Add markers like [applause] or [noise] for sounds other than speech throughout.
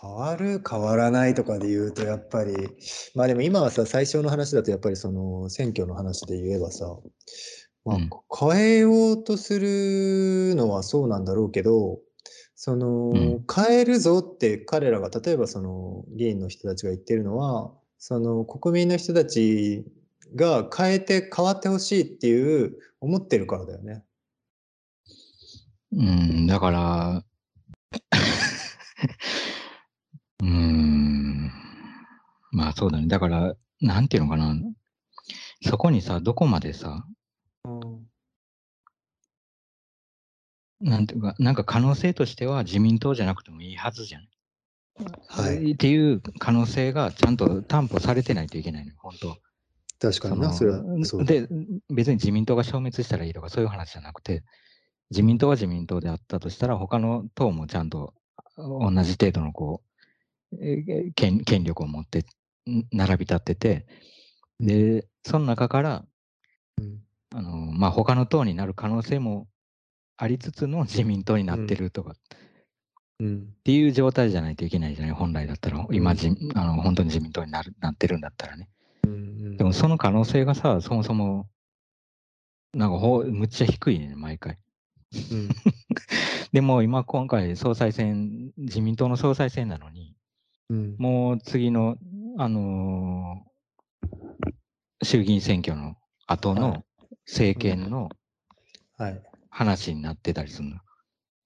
変わる、変わらないとかで言うと、やっぱり、まあでも今はさ、最初の話だとやっぱりその選挙の話で言えばさ、まあ、うん変えようとするのはそうなんだろうけど、その、うん変えるぞって彼らが、例えばその議員の人たちが言ってるのは、その国民の人たちが変えて変わってほしいっていう思ってるからだよね。うん、だから、[laughs] うーん、まあそうだね。だから、なんていうのかな。そこにさ、どこまでさ、うん。なんていうか、なんか可能性としては自民党じゃなくてもいいはずじゃん。はい。っていう可能性がちゃんと担保されてないといけないのよ、本当。確かにな、それは。そうだで、別に自民党が消滅したらいいとかそういう話じゃなくて、自民党は自民党であったとしたら、他の党もちゃんと同じ程度のこ権権力を持ってん並び立ってて、で、その中から、うん。あのまあ、他の党になる可能性もありつつの自民党になってるとか。っうん。ていう状態じゃないといけないじゃない、本来だったら、今、うん。じあの本当に自民党になるなってるんだったらね。うんうん。でもその可能性がさ、そもそも、なんかほむっちゃ低いね、毎回。うん。[laughs] でも今、今回、総裁選、自民党の総裁選なのに、うんもう次の、あのー衆議院選挙の後はいの政権のはい。話になってたりするの。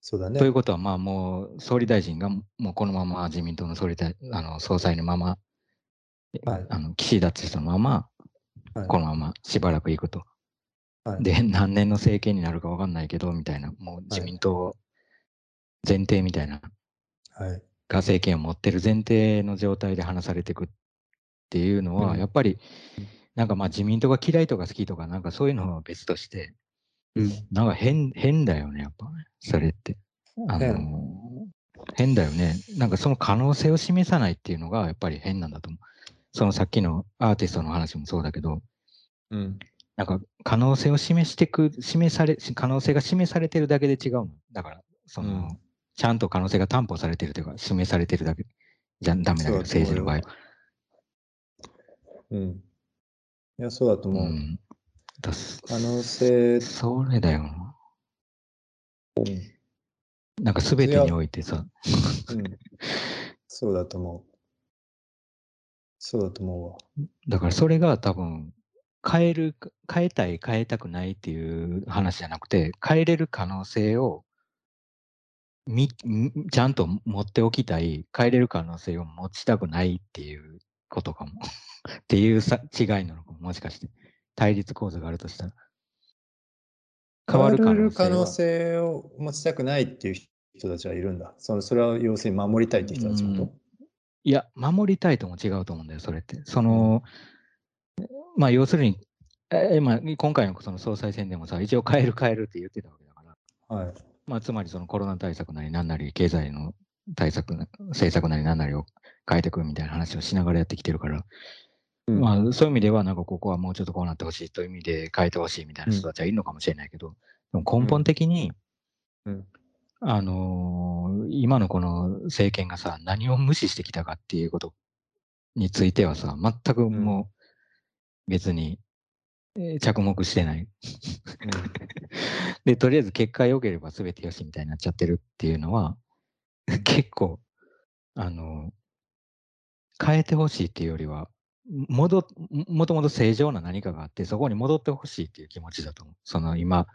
そうだね。ということは、まあもう総理大臣がもうこのまま自民党の総理大あの総裁のまま、はいあの岸田としたまま、はいこのまましばらくいくと。はいで、何年の政権になるか分かんないけど、みたいな、もう自民党前提みたいな、はい。が政権を持ってる前提の状態で話されていくっていうのは、うんやっぱりうん、なんかまあ自民党が嫌いとか好きとか、なんかそういうのは別として、うん。なんか変、変だよね、やっぱね、それって。あの変変だよね。なんかその可能性を示さないっていうのがやっぱり変なんだと思う。そのさっきのアーティストの話もそうだけど、うん。なんか可能性を示してく、示され、可能性が示されてるだけで違うの。だから、その、うんちゃんと可能性が担保されてるというか、示されてるだけじゃダメだけど、政治の場合は。うん。いや、そうだと思う。うん。可能性、それだよな。うん。なんか全てにおいてさ、うん。そうだと思う。そうだと思うわ。だからそれが多分、変える、変えたい、変えたくないっていう話じゃなくて、変えれる可能性をみみちゃんと持っておきたい、変えれる可能性を持ちたくないっていうことかも。[laughs] っていうさ違いなのかも、もしかして。対立構造があるとしたら。変わる可能性は可能性を持ちたくないっていう人たちはいるんだ。そのそれは要するに守りたいっていう人たちのこいや、守りたいとも違うと思うんだよ、それって。その、まあ、要するに、えーまあ、今回のその総裁選でもさ、一応変える変えるって言ってたわけだから、とはい。まあ、つまりそのコロナ対策なりなんなり、経済の対策な、政策なりなんなりを変えていくみたいな話をしながらやってきてるから、うん。まあ、そういう意味では、なんかここはもうちょっとこうなってほしいという意味で変えてほしいみたいな人たちはいるのかもしれないけど、でも根本的に、うん。あのー今のこの政権がさ、何を無視してきたかっていうことについてはさ、全くもう別に、えー着目してない。[laughs] で、とりあえず結果良ければ全てよしみたいになっちゃってるっていうのは、結構、あの、変えてほしいっていうよりは、もともと正常な何かがあって、そこに戻ってほしいっていう気持ちだと思う。その今、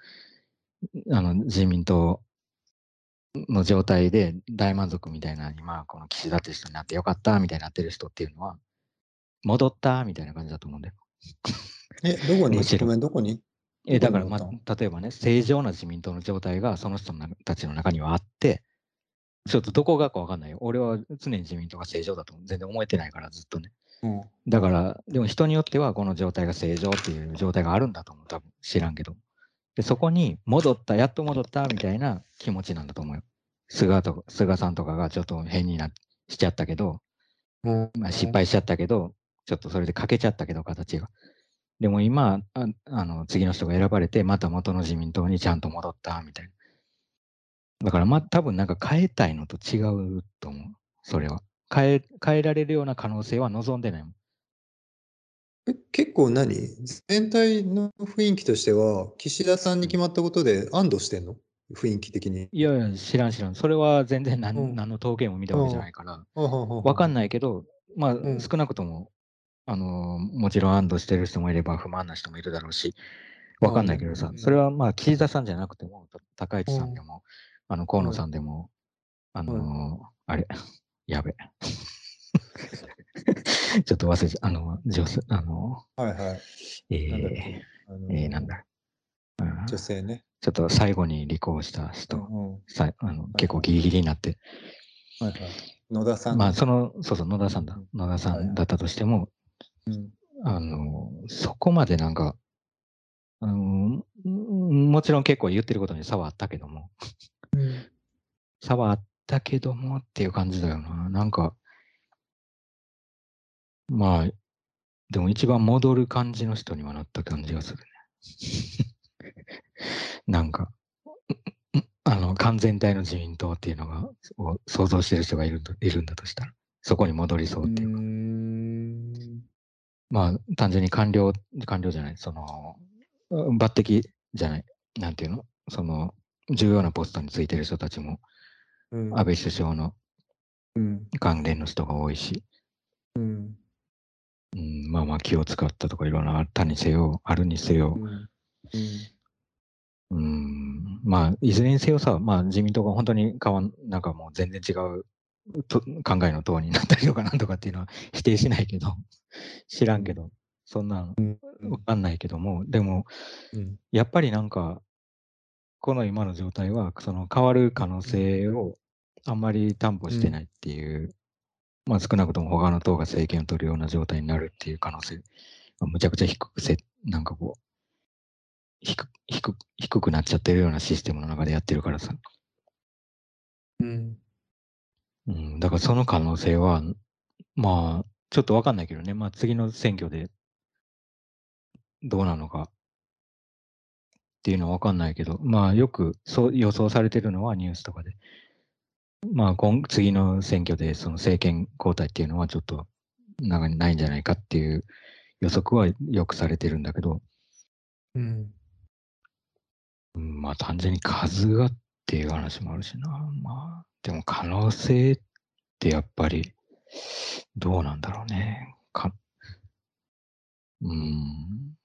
あの、自民党の状態で大満足みたいな、今、この岸田って人になってよかったみたいになってる人っていうのは、戻ったみたいな感じだと思うんだよ。え、どこに？ごめん、どこに？え、だから、ま例えばね、正常な自民党の状態がその人たちの中にはあって、ちょっとどこがかわかんないよ。俺は常に自民党が正常だと全然思えてないから、ずっとね。うん。だから、でも人によってはこの状態が正常っていう状態があるんだと思う。多分知らんけど。で、そこに戻った、やっと戻ったみたいな気持ちなんだと思うよ。菅とか菅さんとかがちょっと変になしちゃったけど、うんまあ、失敗しちゃったけど、ちょっとそれで欠けちゃったけど、形が。でも今、ああの次の人が選ばれて、また元の自民党にちゃんと戻ったみたいな。だから、まあ、多分なんか変えたいのと違うと思う。それは。変え変えられるような可能性は望んでないもん。え結構何？全体の雰囲気としては、岸田さんに決まったことで安堵してんの？雰囲気的に。いやいや、知らん知らん。それは全然何,、うん何の統計も見たわけじゃないから、わわかんないけど、まあ、ん少なくとも、あのーもちろん安堵してる人もいれば不満な人もいるだろうし、わかんないけどさう、んそれはまあ、岸田さんじゃなくても、た高市さんでも、あの河野さんでも、あのーあれ、[laughs] やべ。[laughs] ちょっと忘れちゃあの、女性、あのはいはい。えなんだっーえーなんだ、うん女性ね。ちょっと最後に離婚したう人、さあの結構ギリギリになって、いはい。野田さん。まあ、その、そうそう、野田さんだ。うん。野田さんだったとしても、うんあの、そこまでなんか、うん、うんもちろん結構言ってることに差はあったけども、差はあったけどもっていう感じだよな。なんか、まあ、でも一番戻る感じの人にはなった感じがするね。[laughs] なんか、あの、完全体の自民党っていうのが、を想像してる人がいるんだいるんだとしたら、そこに戻りそうっていうか。んまあ、単純に官僚、官僚じゃない、その、うん抜擢じゃない、なんていうの？その、重要なポストについてる人たちも、うん。安倍首相のうん。関連の人が多いし、うん。うん、まあまあ気を使ったとかいろんなあったにせよ、あるにせよ。う、ん。うん、まあ、いずれにせよさ、まあ自民党が本当に変わん、なんかもう全然違うと考えの党になったりとかなんとかっていうのは否定しないけど、[laughs] 知らんけど、そんなんわかんないけども、でも、うん。やっぱりなんか、この今の状態は、その変わる可能性をあんまり担保してないっていう、まあ少なくとも他の党が政権を取るような状態になるっていう可能性、まあむちゃくちゃ低くせ、なんかこう、低低低くなっちゃってるようなシステムの中でやってるからさ。うんうん、だからその可能性は、まあ、ちょっとわかんないけどね、まあ次の選挙でどうなのかっていうのはわかんないけど、まあよくそう予想されてるのはニュースとかで、まあ今次の選挙でその政権交代っていうのはちょっとなんかないんじゃないかっていう予測はよくされてるんだけど、うん。うんまあ単純に数がっていう話もあるしな。まあ、でも可能性ってやっぱりどうなんだろうね。かうん。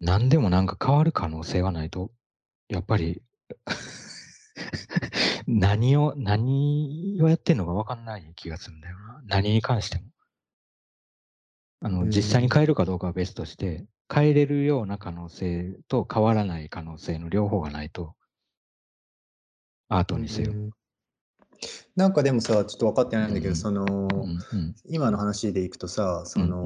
何でもなんか変わる可能性はないと、やっぱり [laughs] 何を、何をやってんのか分かんない気がするんだよな。何に関しても。あの、うん実際に変えるかどうかは別として、変えれるような可能性と変わらない可能性の両方がないと、アートにせよ。うんなんかでもさ、ちょっと分かってないんだけど、うんその、今の話でいくとさ、その、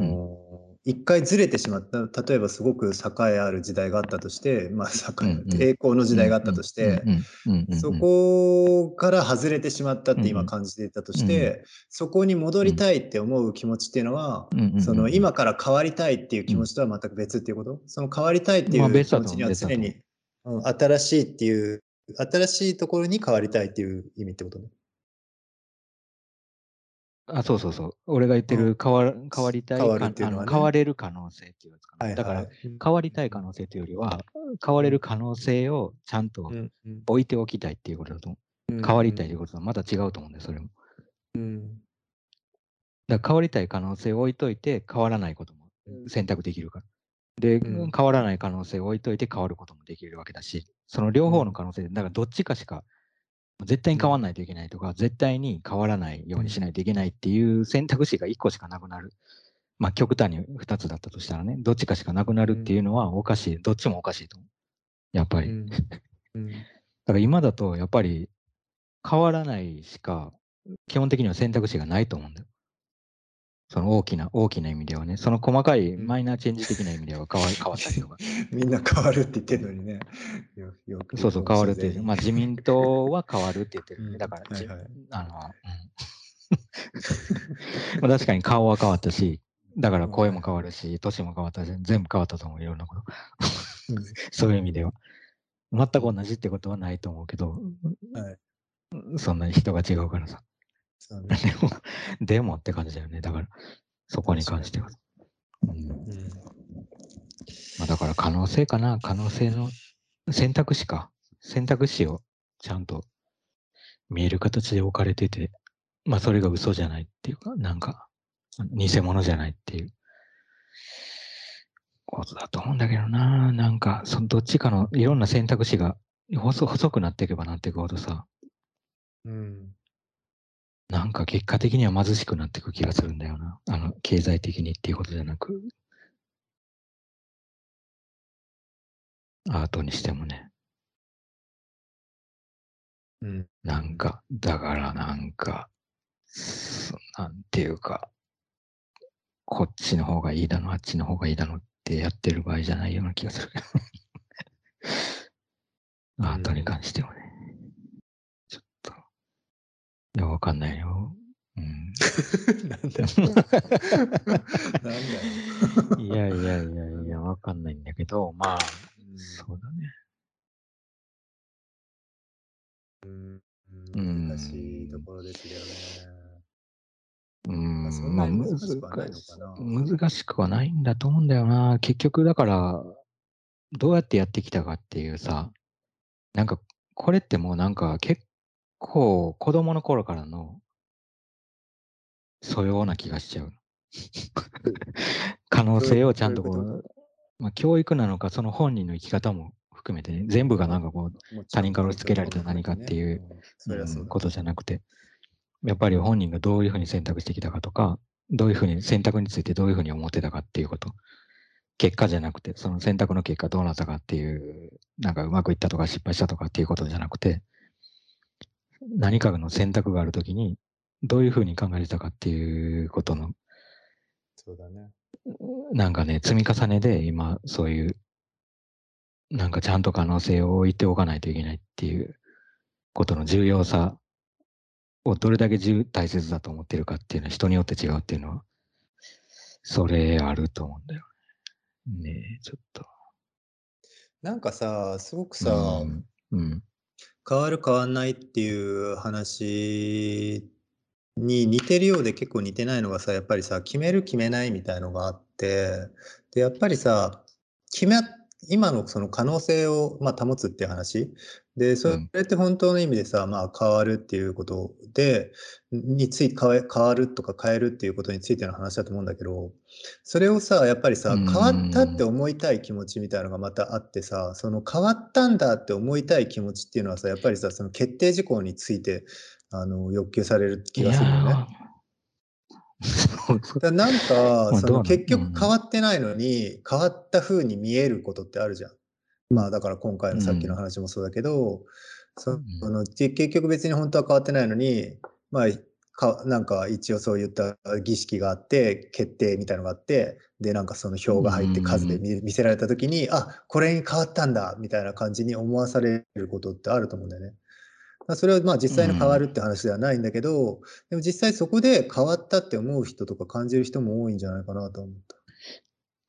うん一回ずれてしまった、例えばすごく栄えある時代があったとして、まあ、栄光の時代があったとして、そこから外れてしまったって今感じていたとして、そこに戻りたいって思う気持ちっていうのは、その今から変わりたいっていう気持ちとは全く別っていうこと、その変わりたいっていう気持ちには常に、うん新しいっていう、新しいところに変わりたいっていう意味ってことね。あ、そうそうそう。俺が言ってる変わる変わりたい変わるかっていうのはねあの変われる可能性っていうやつかな。はいはい、だから、変わりたい可能性というよりは、変われる可能性をちゃんと置いておきたいっていうことだと思う。うん変わりたいということとはまた違うと思うんだよ、それも。うんだから変わりたい可能性を置いといて、変わらないことも選択できるから。で、うん変わらない可能性を置いといて変わることもできるわけだし、その両方の可能性で、だからどっちかしか、絶対に変わらないといけないとか、絶対に変わらないようにしないといけないっていう選択肢が1個しかなくなる。まあ極端に2つだったとしたらね、どっちかしかなくなるっていうのはおかしい。どっちもおかしいと思う。やっぱり。うんうん [laughs] だから今だとやっぱり変わらないしか基本的には選択肢がないと思うんだよ。その大きな、大きな意味ではね、その細かいうんマイナーチェンジ的な意味では変わ [laughs] 変わったりとか。みんな変わるって言ってるのにね。よよくそうそう、変わるっていう。まあ自民党は変わるって言ってる [laughs] だから、じはいはいあの、うん [laughs] まあ確かに顔は変わったし、だから声も変わるし、年も変わったし、全部変わったと思う、いろんなこと。うんそういう意味では。全く同じってことはないと思うけど、はいそんなに人が違うからさ。そうねでも、[laughs] でもって感じだよね。だから、そこに関しては。うんうんまあ、だから可能性かな。可能性の選択肢か。選択肢をちゃんと見える形で置かれてて、まあそれが嘘じゃないっていうか、なんか、偽物じゃないっていうことだと思うんだけどな。なんか、そのどっちかのいろんな選択肢が細細くなっていけばなっていくほどさ、うんなんか結果的には貧しくなっていく気がするんだよな。あの、経済的にっていうことじゃなく、アートにしてもね。うんなんか、だからなんか、そなんていうか、こっちの方がいいだの、あっちの方がいいだのってやってる場合じゃないような気がする。アートに関してはね。いや、わかんないよ。うん。[laughs] なんだよ。[laughs] なんだよ。いやいやいやいや、わかんないんだけど、まあ、うんそうだね。うんうん難しいところですよね。うんまあ難難しくはないのかな難しくはないんだと思うんだよな。結局、だから、どうやってやってきたかっていうさ、なんか、これってもうなんか結構子供の頃からの素養な気がしちゃう。[laughs] 可能性をちゃんとこどうまあ、教育なのか、その本人の生き方も含めてね、全部がなんかこう、他人から押し付けられた何かっていう、ことじゃなくて、やっぱり本人がどういうふうに選択してきたかとか、どういうふうに選択についてどういうふうに思ってたかっていうこと。結果じゃなくて、その選択の結果どうなったかっていう、なんかうまくいったとか失敗したとかっていうことじゃなくて、何かの選択があるときに、どういうふうに考えてたかっていうことの、そうだね。なんかね、積み重ねで今、そういう、なんかちゃんと可能性を置いておかないといけないっていうことの重要さをどれだけ重大切だと思ってるかっていうのは人によって違うっていうのは、それあると思うんだよね。ねえ、ちょっと。なんかさ、すごくさ、うん、うん、変わる変わんないっていう話に似てるようで結構似てないのがさやっぱりさ決める決めないみたいのがあってでやっぱりさ決め今のその可能性を、まあ、保つっていう話でそれって本当の意味でさ、まあ、変わるっていうことでについて変わるとか変えるっていうことについての話だと思うんだけどそれをさやっぱりさうん変わったって思いたい気持ちみたいなのがまたあってさその変わったんだって思いたい気持ちっていうのはさやっぱりさその決定事項についてあの欲求される気がするよね。[laughs] だなんか [laughs] その結うん局変わってないのに変わった風に見えることってあるじゃん。まあだから今回のさっきの話もそうだけど、そうんのけ結局別に本当は変わってないのにまあかなんか一応そういった儀式があって決定みたいのがあってでなんかその票が入って数で見見せられた時にあこれに変わったんだみたいな感じに思わされることってあると思うんだよね。まあそれはまあ実際の変わるって話ではないんだけど、でも実際そこで変わったって思う人とか感じる人も多いんじゃないかなと思った。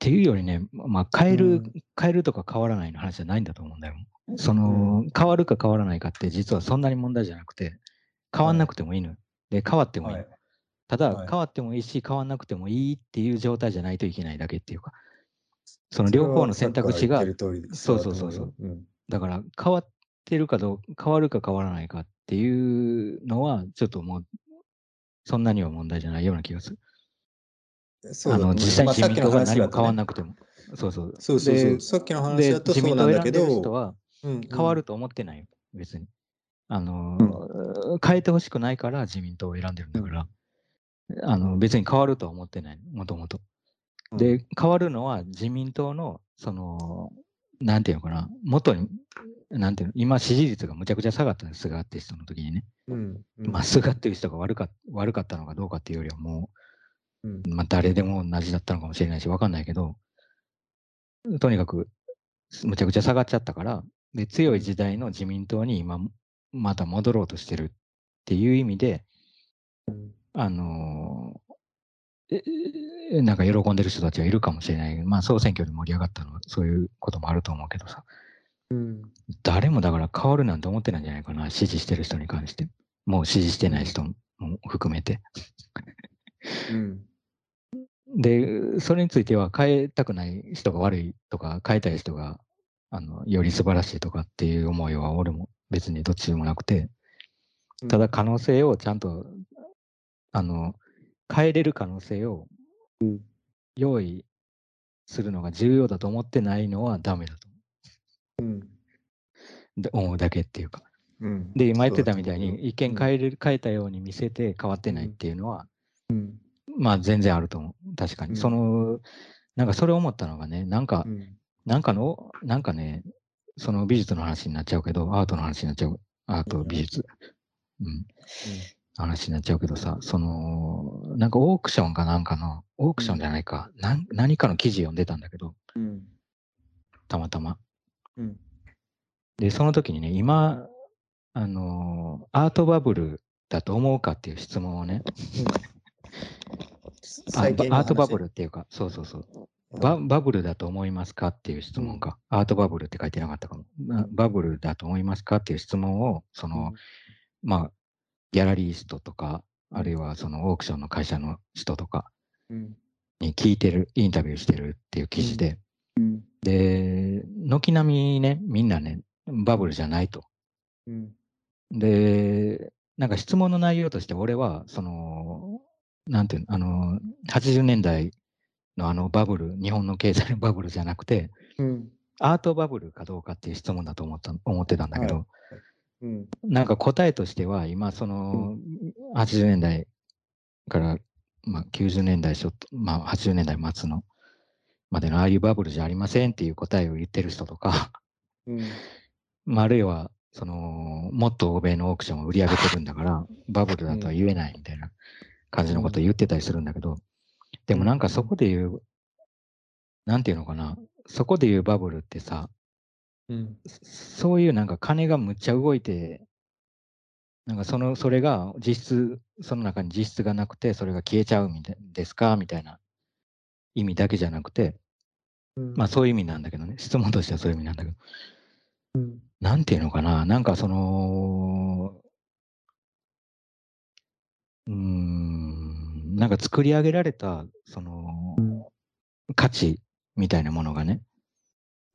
っていうよりね、まあ、変える、うん変えるとか変わらないの話じゃないんだと思うんだよ。その、変わるか変わらないかって実はそんなに問題じゃなくて、変わんなくてもいいのよ。で、変わってもいい。はいただ、はい変わってもいいし、変わんなくてもいいっていう状態じゃないといけないだけっていうか、その両方の選択肢がそうそうそうそう。うんだから変わってるかどう変わるか変わらないかっていうのは、ちょっともう、そんなには問題じゃないような気がする。そうあの実際にまあ自民党が何も変わんななくても。そうそう。そうそうそう。でさっきの話でだと自民そうなんだけ党を選んでる人ど、はうんうん。変わると思ってないよ、別に。あのー、変えてほしくないから自民党を選んでるんだから、あの別に変わるとは思ってない、もともと。で、変わるのは自民党の、その、なんていうのかな、元に、なんていうの、今支持率がむちゃくちゃ下がったんです、菅って人の時にね。うんうん。まあ、菅っていう人が悪か悪かったのかどうかっていうよりはもうんう、まあ、誰でも同じだったのかもしれないし、わかんないけど、とにかく、むちゃくちゃ下がっちゃったから、で、強い時代の自民党に今、また戻ろうとしてるっていう意味で、うんあのーええなんか喜んでる人たちはいるかもしれない。まあ、総選挙で盛り上がったのは、そういうこともあると思うけどさ。うん誰もだから変わるなんて思ってないんじゃないかな、支持してる人に関して。もう支持してない人も含めて。うん。で、それについては変えたくない人が悪いとか、変えたい人があのより素晴らしいとかっていう思いは俺も別にどっちでもなくて、ただ可能性をちゃんと、あの、変えれる可能性をうん用意するのが重要だと思ってないのはダメだとうん。で思うだけっていうか。うん。で、今言ってたみたいに、一見変える、変えたように見せて変わってないっていうのは、うん。まあ全然あると思う。確かに。うんその、なんかそれ思ったのがね、なんかう、ん。なんかの、なんかね、その美術の話になっちゃうけど、アートの話になっちゃう。アート、美術。うん。話になっちゃうけどさ、その、なんかオークションかなんかの、オークションじゃないか、なん何かの記事読んでたんだけど、うん。たまたま。うん。で、その時にね、今、あのーアートバブルだと思うかっていう質問をね、あ最近のアートバブル。ルっていうか、そうそうそう、ババブルだと思いますかっていう質問か、アートバブルって書いてなかったかも。なバブルだと思いますかっていう質問を、その、まあ、ギャラリストとか、あるいはそのオークションの会社の人とかうん。に聞いてる、インタビューしてるっていう記事で、うん。で、軒並みね、みんなね、バブルじゃないと。うん。で、なんか質問の内容として、俺は、その、なんていうの、あの、80年代のあのバブル、日本の経済のバブルじゃなくて、うん。アートバブルかどうかっていう質問だと思った思ってたんだけど、はうん。なんか答えとしては、今、その、80年代から、まあ、90年代初頭、まあ、80年代末の、までのああいうバブルじゃありませんっていう答えを言ってる人とか、うん。[laughs] まあ、あるいは、その、もっと欧米のオークションを売り上げてるんだから、バブルだとは言えないみたいな感じのことを言ってたりするんだけど、でもなんかそこで言う、なんていうのかな、そこで言うバブルってさ、うん。そういうなんか金がむっちゃ動いて、なんかその、それが実質、その中に実質がなくて、それが消えちゃうみたいですか？みたいな意味だけじゃなくて、うん。まあそういう意味なんだけどね、質問としてはそういう意味なんだけど、うん。なんていうのかな、なんかその、うーん、なんか作り上げられた、その、価値みたいなものがね、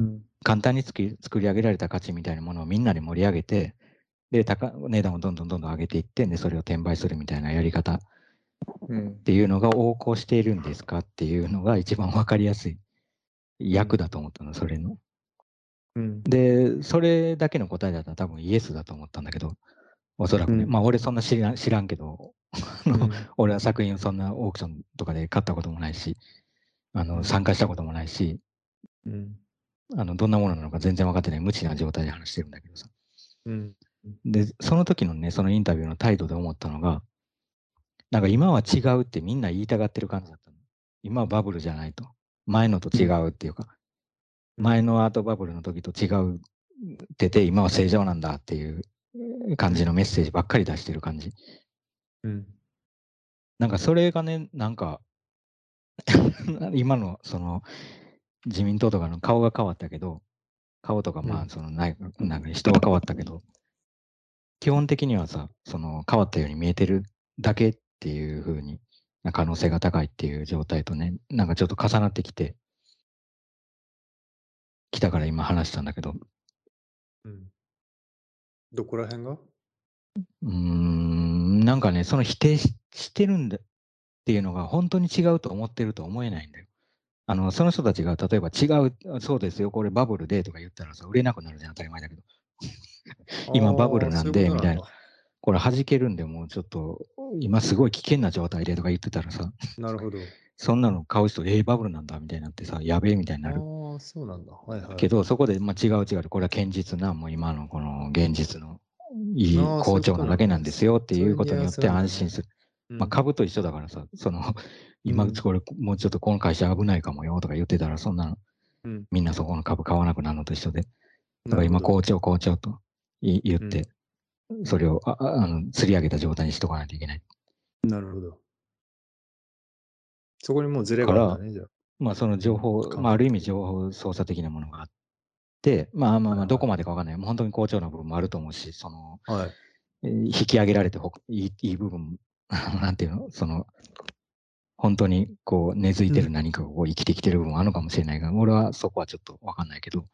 うん。簡単に作り上げられた価値みたいなものをみんなで盛り上げて、で、高値段をどんどんどんどん上げていって、で、それを転売するみたいなやり方っうん。ていうのが横行しているんですかっていうのが一番わかりやすい役だと思ったの、それの。うん。で、それだけの答えだったら多分イエスだと思ったんだけど、おそらくね。うんまあ俺そんな知らん知らんけど、うん俺は作品をそんなオークションとかで買ったこともないし、あうんの参加したこともないし、うん。あのどんなものなのか全然分かってない無知な状態で話してるんだけどさ。うん。で、その時のね、そのインタビューの態度で思ったのが、なんか今は違うってみんな言いたがってる感じだったの。今はバブルじゃないと。前のと違うっていうか、前のアートバブルの時と違うってて、今は正常なんだっていう感じのメッセージばっかり出してる感じ。うん。なんかそれがね、なんか、[laughs] 今のその自民党とかの顔が変わったけど、顔とかまうん。あそのない、なんか人は変わったけど、基本的にはさ、その変わったように見えてるだけっていう風にな可能性が高いっていう状態とね、なんかちょっと重なってきて、きたから今話したんだけど、うん。どこら辺が？うーん、なんかね、その否定ししてるんだっていうのが本当に違うと思ってるとは思えないんだよ。あの、その人たちが例えば違う、そうですよ、これバブルでとか言ったらさ、売れなくなるじゃん、当たり前だけど。今バブルなんでみたいなこれ弾けるんで、もうちょっと、今すごい危険な状態でとか言ってたらさ、なるほど。そんなの買う人、えー、バブルなんだみたいになってさ、やべえみたいになる。ああ、そうなんだ。はいはい。けど、そこで、まあ、違う違う、これは堅実な、もう今のこの現実のいいあー好調なだけなんですよっていうことによって安心する。うん、まあ、株と一緒だからさ、その、今うんこれ、もうちょっとこの会社危ないかもよとか言ってたら、そんなの、うん、みんなそこの株買わなくなるのと一緒で、だから今、なるほど好調、好調とい言って、それをあああの釣り上げた状態にしとかないといけない。なるほど。そこにもうズレがあるんだね、じゃあ。まあ、その情報、うんまあ、ある意味情報操作的なものがあって、まあまあまあ、どこまでかわかんない。もう本当に好調な部分もあると思うし、その、はい。えー引き上げられてほいいいい部分 [laughs] なんていうの、その、本当にこう根付いてる何かがこう生きてきてる部分もあるのかもしれないが、俺はそこはちょっとわかんないけど、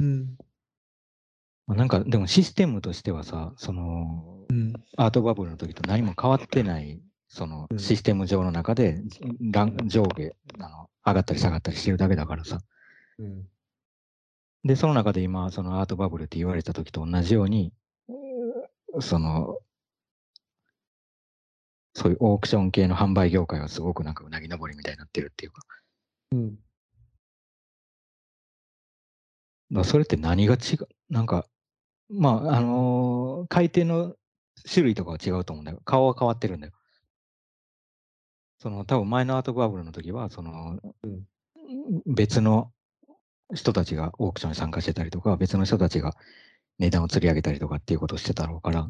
うん。まあなんかでもシステムとしてはさ、そのうん。アートバブルの時と何も変わってない、そのうんシステム上の中で、上下あの上がったり下がったりしてるだけだからさ。うん。で、その中で今、そのアートバブルって言われた時と同じように、その、そういうオークション系の販売業界はすごくなんかうなぎ登りみたいになってるっていうか、うん。それって何が違うなんか、まあ、あのー回転の種類とかは違うと思うんだよ。顔は変わってるんだよ。その、多分前のアートバブルの時は、その、うん別の人たちがオークションに参加してたりとか、別の人たちが値段を釣り上げたりとかっていうことをしてたろうから、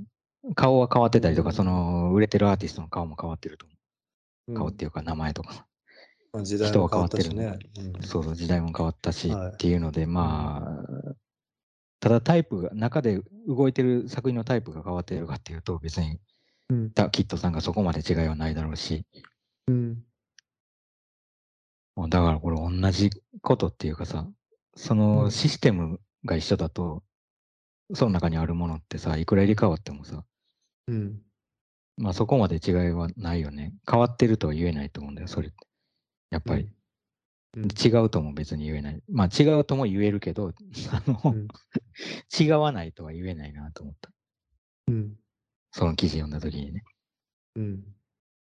顔は変わってたりとか、うんその、売れてるアーティストの顔も変わってると思う。顔っていうか、名前とか。まあ時代も変わったし人ねそうそう、時代も変わったしはいっていうので、まあ、ただタイプが、中で動いてる作品のタイプが変わっているかっていうと、別にうん。だキットさんがそこまで違いはないだろうし、うん。もうだからこれ同じことっていうかさ、そうのんシステムが一緒だと、その中にあるものってさ、いくら入れ替わってもさ、うん。まあそこまで違いはないよね。変わってるとは言えないと思うんだよ、それって。やっぱり。うん違うとも別に言えない。まあ違うとも言えるけど、[laughs] あの、うん違わないとは言えないなと思った。うん。その記事読んだ時にね。うん。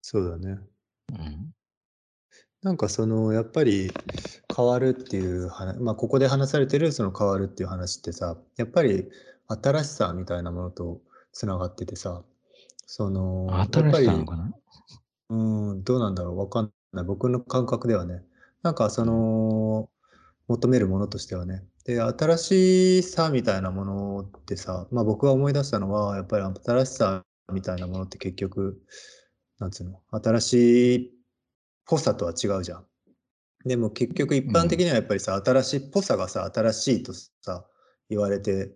そうだね。うん。なんかそのやっぱり変わるっていう話、まあ、ここで話されてるその変わるっていう話ってさやっぱり新しさみたいなものとつながっててさそのやっぱ新しりさなのかな？うんどうなんだろうわかんない。僕の感覚ではね。なんかその求めるものとしてはね。で新しさみたいなものってさ、まあ、僕が思い出したのはやっぱり新しさみたいなものって結局なんつうの新しいっぽさとは違うじゃん。でも結局一般的にはやっぱりさ、新しいっぽさがさ新しいとさ言われて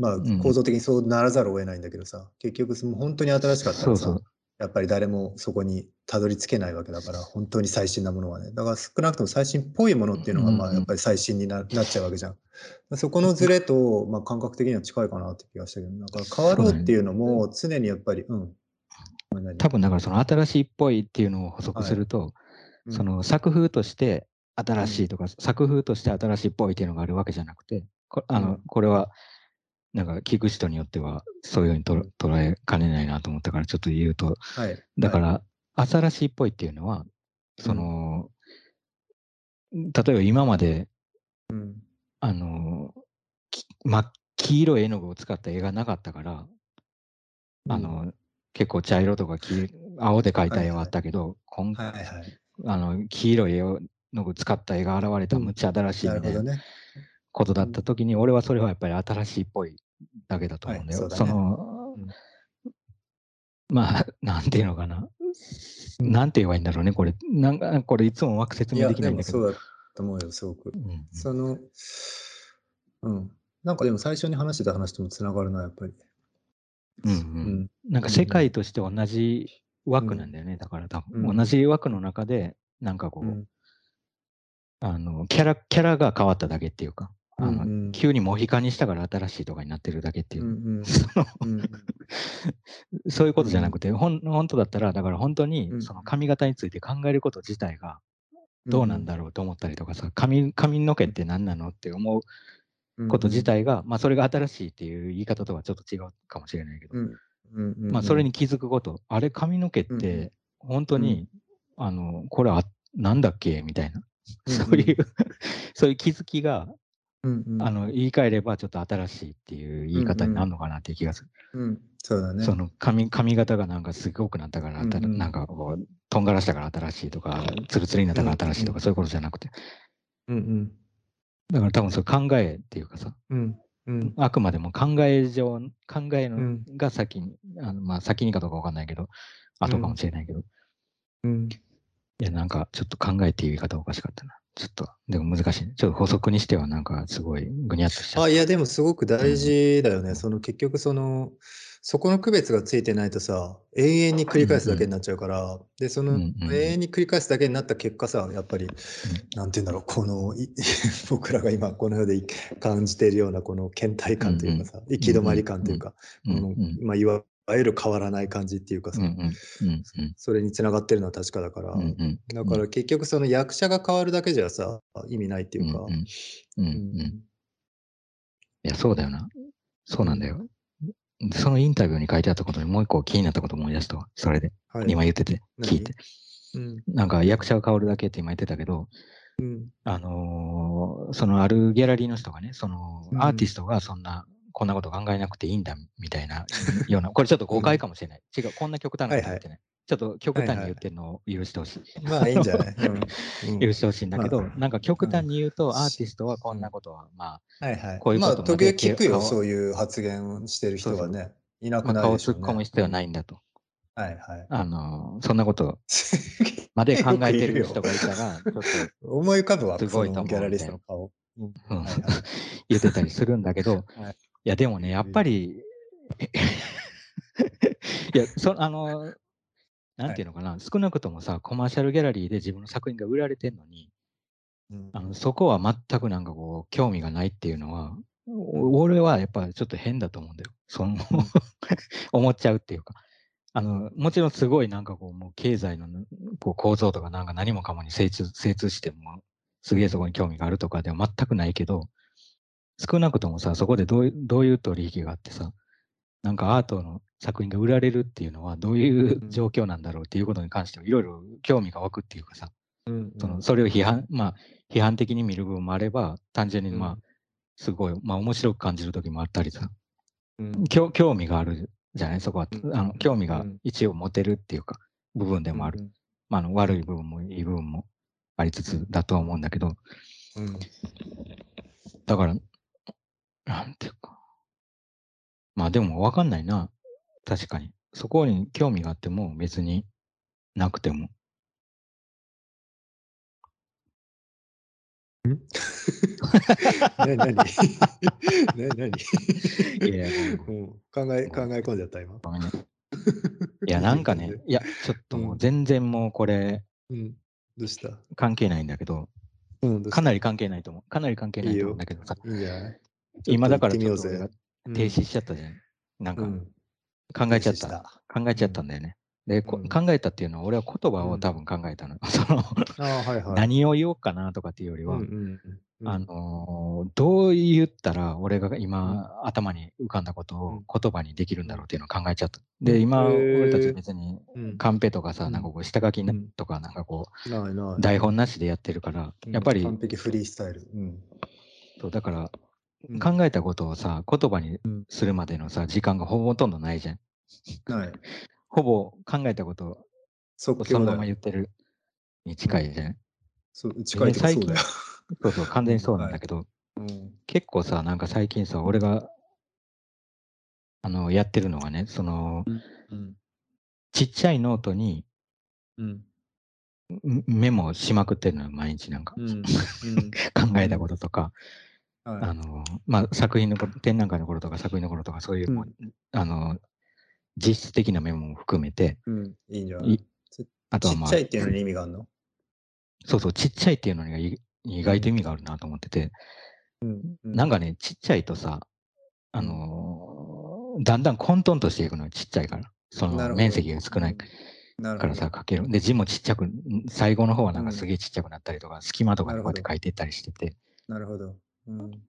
まあん構造的にそうならざるを得ないんだけどさ、結局その本当に新しかったらさそうそう。やっぱり誰もそこにたどり着けないわけだから本当に最新なものはねだから少なくとも最新っぽいものっていうのがまあやっぱり最新にな [laughs] なっちゃうわけじゃん。そこのズレと、まあ、感覚的には近いかなって気がしたけどなんか変わろうっていうのも常にやっぱりうん。何？多分だからその新しいっぽいっていうのを補足すると、うん。その作風として新しいとか、作風として新しいっぽいっていうのがあるわけじゃなくて、こあの、うん。これはなんか聞く人によってはそういうふうにと捉えかねないなと思ったからちょっと言うと、はい、だかはい。ら新しいっぽいっていうのは、その、例えば今まで、うん。あの、きま、黄色い絵の具を使った絵がなかったから、あの、結構茶色とか黄青で描いた絵はあったけど、今はいはい。あの黄色い絵を使った絵が現れたうんむっちゃ新しい。ことだった時に、俺はそれはやっぱり新しいっぽいだけだと思うんだよ。はいそうだねの、うんまあ、[laughs] なんていうのかな。うんなんて言えばいいんだろうね、これ。なんか、これいつもうまく説明できないんだけど。でもそうだと思うよ、すごく。うんうんその、うん。なんかでも最初に話してた話ともつながるな、やっぱり。うんううん。ん。なんか世界として同じ枠なんだよね。だから多分、うん。同じ枠の中で、なんかこう、うん。あの、キャラ、キャラが変わっただけっていうか、あの、うんうん。急にモヒカンにしたから新しいとかになってるだけっていう。う。んうん。[laughs] そのうん [laughs] そういうことじゃなくて、ほん本当だったら、だから本当にうん。その髪型について考えること自体がどうなんだろうと思ったりとかさ、髪髪の毛って何なのって思うこと自体が、まあそれが新しいっていう言い方とはちょっと違うかもしれないけど、うん。うんうんまあそれに気づくこと、あれ髪の毛っうんうて本当に、あの、これあ、なんだっけ？みたいな、うんうん。そういう、そういう気づきが、うんうん。あの、言い換えればちょっと新しいっていう言い方になるのかなっていう気がする。うん。そうだね。その髪髪型がなんかすごくなったから、うんうん。なんかこう、とんがらしたから新しいとか、ツルツルになったから新しいとか、うん。そういうことじゃなくて。うんうんだから多分それ考えっていうかさ、うんうんあくまでも考え上、考えのうんが先に、あのまあ先にかどうかわかんないけど、後かもしれないけど、うんいやなんかちょっと考えっていう言い方おかしかったな。ちょっと、でも難しいね。ちょっと補足にしてはなんかすごいぐにゃっとしちゃっあ、た。いや、でもすごく大事だよね。うんその結局その、そこの区別がついてないとさ、永遠に繰り返すだけになっちゃうから、で、そのうんうん永遠に繰り返すだけになった結果さ、やっぱり、なんて言うんだろう、この、い [laughs] 僕らが今この世で感じているようなこの倦怠感というかさ、行き止まり感というか、うんこのうんまあ、いわゆる変わらない感じっていうかさ、うんうんうんうん。それにつながってるのは確かだから、うんうんだから結局その役者が変わるだけじゃさ、意味ないっていうか、うんうん。うんううん。いや、そうだよな。そうなんだよ。そのインタビューに書いてあったことにもう一個気になったこと思い出したわ。それで。はい今言ってて、何？聞いて。うんなんか役者が変わるだけって今言ってたけど、うんあのーそのあるギャラリーの人がね、そのうんアーティストがそんな、こんなこと考えなくていいんだみたいな [laughs] ような、これちょっと誤解かもしれない。違う、こんな極端なこと言ってない。ちょっと極端に言ってるのを許してほしい。まあいいんじゃない、うん [laughs] うん許してほしいんだけど、まなんか極端に言うと、アーティストはこんなことは、まはいはい。こういうことまあ、時々聞くよ、顔そういう発言してる人はね。いなあ、くまあ、顔突ないでしょう、ね。っ込む必要はないんだと。はいはい。あのーそんなこと [laughs] まで考えてる人がいたら、ちょっと、思い浮かぶわ、すごいとギャラリストの顔。うん [laughs] 言ってたりするんだけど、はいい、や、でもね、やっぱり、いや、そあの、なんていうのかな、少なくともさ、コマーシャルギャラリーで自分の作品が売られてるのに、うんあのそこは全くなんかこう、興味がないっていうのは、お俺はやっぱちょっと変だと思うんだよ。その [laughs] 思っちゃうっていうか。あの、もちろんすごいなんかこう、もう経済のこう構造とかなんか何もかもに精通精通しても、すげえそこに興味があるとかでは全くないけど、少なくともさ、そこでどうどういう取引があってさ、なんかアートの作品が売られるっていうのはどういう状況なんだろうっていうことに関してはいろいろ興味が湧くっていうかさ、うんそのそれを批判、まあ、批判的に見る部分もあれば、単純にまあ、うん。すごい、まあ面白く感じる時もあったりさ、うん。興興味があるじゃない？そこは、うんあの興味がうん一応持てるっていうか、部分でもある。うんまあ、あの悪い部分もいい部分もありつつだとは思うんだけど、うん。だから、なんていうか。まあでも分かんないな。確かに。そこに興味があっても別になくても。[laughs] な何な何 [laughs] いやいやもううん。考え考え込んじゃった今？[laughs] いや、なんかね、いや、ちょっともう全然もうこれうん。どうした？関係ないんだけど、うん、どかなり関係ないと思う。かなり関係ないと思うんだけどさ、いいんじゃない今だからちょっと停止しちゃったじゃん。なんうんか考えちゃっ。た考えちゃったんだよね。で、考えたっていうのは、俺は言葉を多分考えたの。[laughs] その。何を言おうかなとかっていうよりは、あのーどう言ったら俺が今、頭に浮かんだことを言葉にできるんだろうっていうのを考えちゃった。で、今、俺たち別にうんカンペとかさ、うんなんかこう下書きとか、なんかこう、い。台本なしでやってるから、うんやっぱり、完璧フリースタイル。うん。そうだから、うん考えたことをさ、言葉にうんするまでのさ、時間がほぼほとんどないじゃん。ない。[laughs] ほぼ考えたこと即をそのまま。言ってるに近いじゃん。そう近いそうだよ。そうそう、完全にそうなんだけど、[laughs] うん結構さ、なんか最近さ、俺が、あの、やってるのがね、その、うんちっちゃいノートにうんんメモしまくってるのよ、毎日なんか。うんうん [laughs] 考えたこととか、はい。あの、まあ、作品の展覧会の頃とか作品の頃とか、そういうもう、あの、実質的なメモも含めて、うん。いいんじゃない？いあとはまあちっちゃ、いっていうのに意味があるの？そうそう、ちっちゃいっていうのにい意外と意味があるなと思ってて、なんかね、ちっちゃいとさ、あのーだんだん混沌としていくのよ、ちっちゃいから。その面積が少ないからさ、書ける。で、字もちっちゃく、ん最後の方はなんかうん。すげえちっちゃくなったりとか、隙間とかにこうやって書いていったりしてて、なるほど。うん。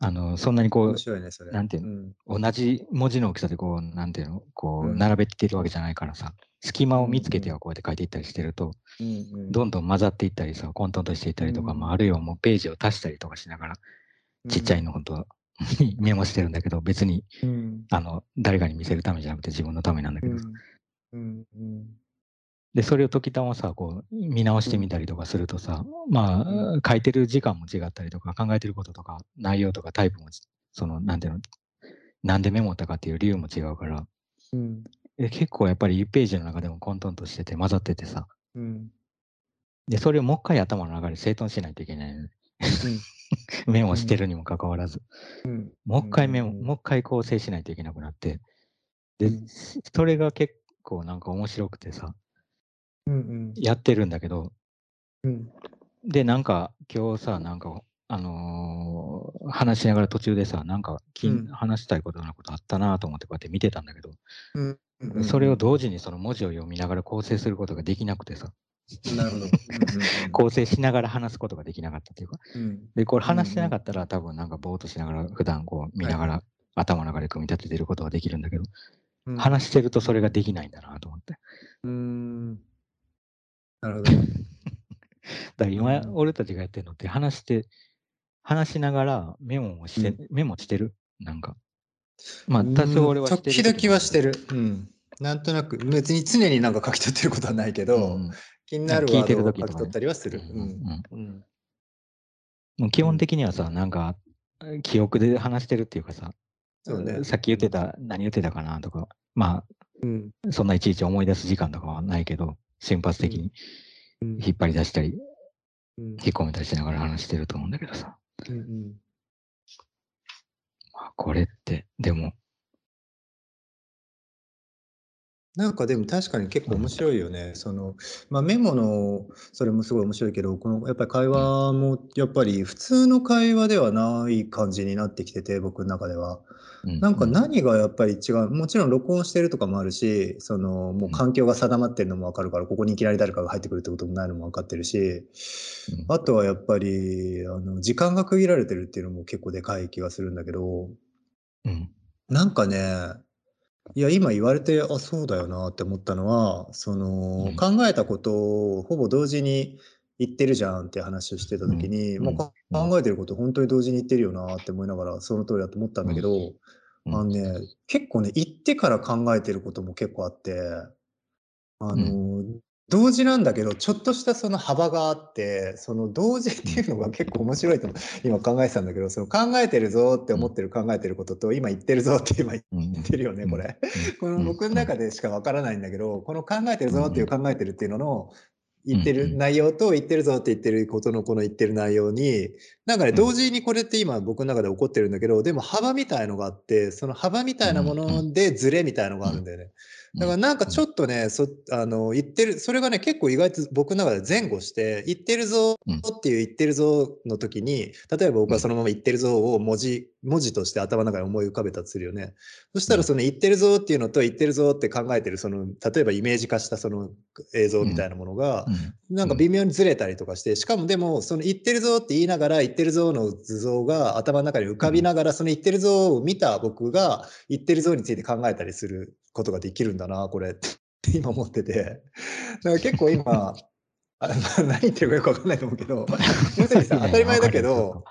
あの、そんなにこ面う、ね。なんていうの？同じ文字の大きさでこう、なんていうの、こう、うん。並べてるわけじゃないからさ、隙間を見つけてはこうやって書いていったりしてると、どんどん混ざっていったりさ、混沌としていったりとか、うん。まあ、あるいはもうページを足したりとかしながら、ちっちゃいの本当はメモしてるんだけど、別に、うん。あの、誰かに見せるためじゃなくて自分のためなんだけど、うんうんで、それを時たまさ、こう、見直してみたりとかするとさ、まあ、書いてる時間も違ったりとか、考えてることとか、内容とかタイプも、その、なんていうの、なんでメモったかっていう理由も違うから、うん。で結構やっぱり1ページの中でも混沌としてて混ざっててさ、うん。で、それをもう一回頭の中で整頓しないといけないのね。[laughs] メモしてるにもかかわらず、うん。もう一回メモ、うん。もう一回構成しないといけなくなって、でうん、それが結構なんか面白くてさ、うんやってるんだけど、うん。で、なんか今日さ、なんか、あのー話しながら途中でさ、なんか、きうん。話したいことなことあったなと思ってこうやって見てたんだけど、うんうんそれを同時にその文字を読みながら構成することができなくてさ、なるほど。構成しながら話すことができなかったっていうか、うん。うんで、これ話してなかったら多分なんかぼーっとしながら普段こう見ながら頭の中で組み立ててることができるんだけど、うん。話してるとそれができないんだなと思って。うーんなるほどね。[laughs] だから今、うん俺たちがやってるのって話して、話しながらメモをして、うメモしてる？なんか。まあ、多少俺はしてる。時々はしてる。うん。なんとなく、別に常になんか書き取ってることはないけど、うんうん気になる聞いてワードを書き取ったりはする。うんうんうんもう基本的にはさ、なんか、記憶で話してるっていうかさ、そうね。さっき言ってた、何言ってたかなとか、まうん。あ、そんないちいち思い出す時間とかはないけど、瞬発的にうん。引っ張り出したり、うん。引っ込めたりしながら話してると思うんだけどさ、うんうん。まあ、これって、でも、なんかでも確かに結構面白いよね。その、まあ、メモのそれもすごい面白いけど、このやっぱり会話もやっぱり普通の会話ではない感じになってきてて、僕の中では。うなんか何がやっぱり違う、もちろん録音してるとかもあるし、そのもう環境が定まってるのも分かるから、ここにいきなり誰かが入ってくるってこともないのも分かってるし、うん。あとはやっぱりあの時間が区切られてるっていうのも結構でかい気がするんだけど、うん、なんかね、いや、今言われて、あ、そうだよなって思ったのは、その、うん。考えたことをほぼ同時に言ってるじゃんって話をしてた時に、うん。もうかうん。考えてること本当に同時に言ってるよなって思いながら、その通りだと思ったんだけど、うん。あのね、結構ね、言ってから考えてることも結構あって、あの、同時なんだけど、ちょっとしたその幅があって、その同時っていうのが結構面白いと今考えてたんだけど、その考えてるぞって思ってる考えてることと、今言ってるぞって今言うんってるよね、これ。このうん。僕の中でしかわからないんだけど、この考えてるぞっていう考えてるっていうのの、言ってる内容と言ってるぞって言ってることのこの言ってる内容に、なんかね、うん。同時にこれって今僕の中で起こってるんだけど、でも幅みたいのがあって、その幅みたいなものでズレみたいのがあるんだよね。だからなんかちょっとね、そあの言ってる、それがね、結構意外と僕の中で前後して、言ってるぞうん。っていう言ってるぞの時に、例えば僕はそのまま言ってるぞを文字、文字として頭の中に思い浮かべたとするよね。そしたらその言ってるぞっていうのと言ってるぞって考えてる、その、例えばイメージ化したその映像みたいなものが、なんか微妙にずれたりとかして、しかもでも、その言ってるぞって言いながら、言ってるぞの図像が頭の中に浮かびながら、その言ってるぞを見た僕が、言ってるぞについて考えたりすることができるんだな、これ。[laughs] って今思ってて。だから結構今、あ何言ってるかよくわかんないと思うけど、要するにさ、当たり前だけど、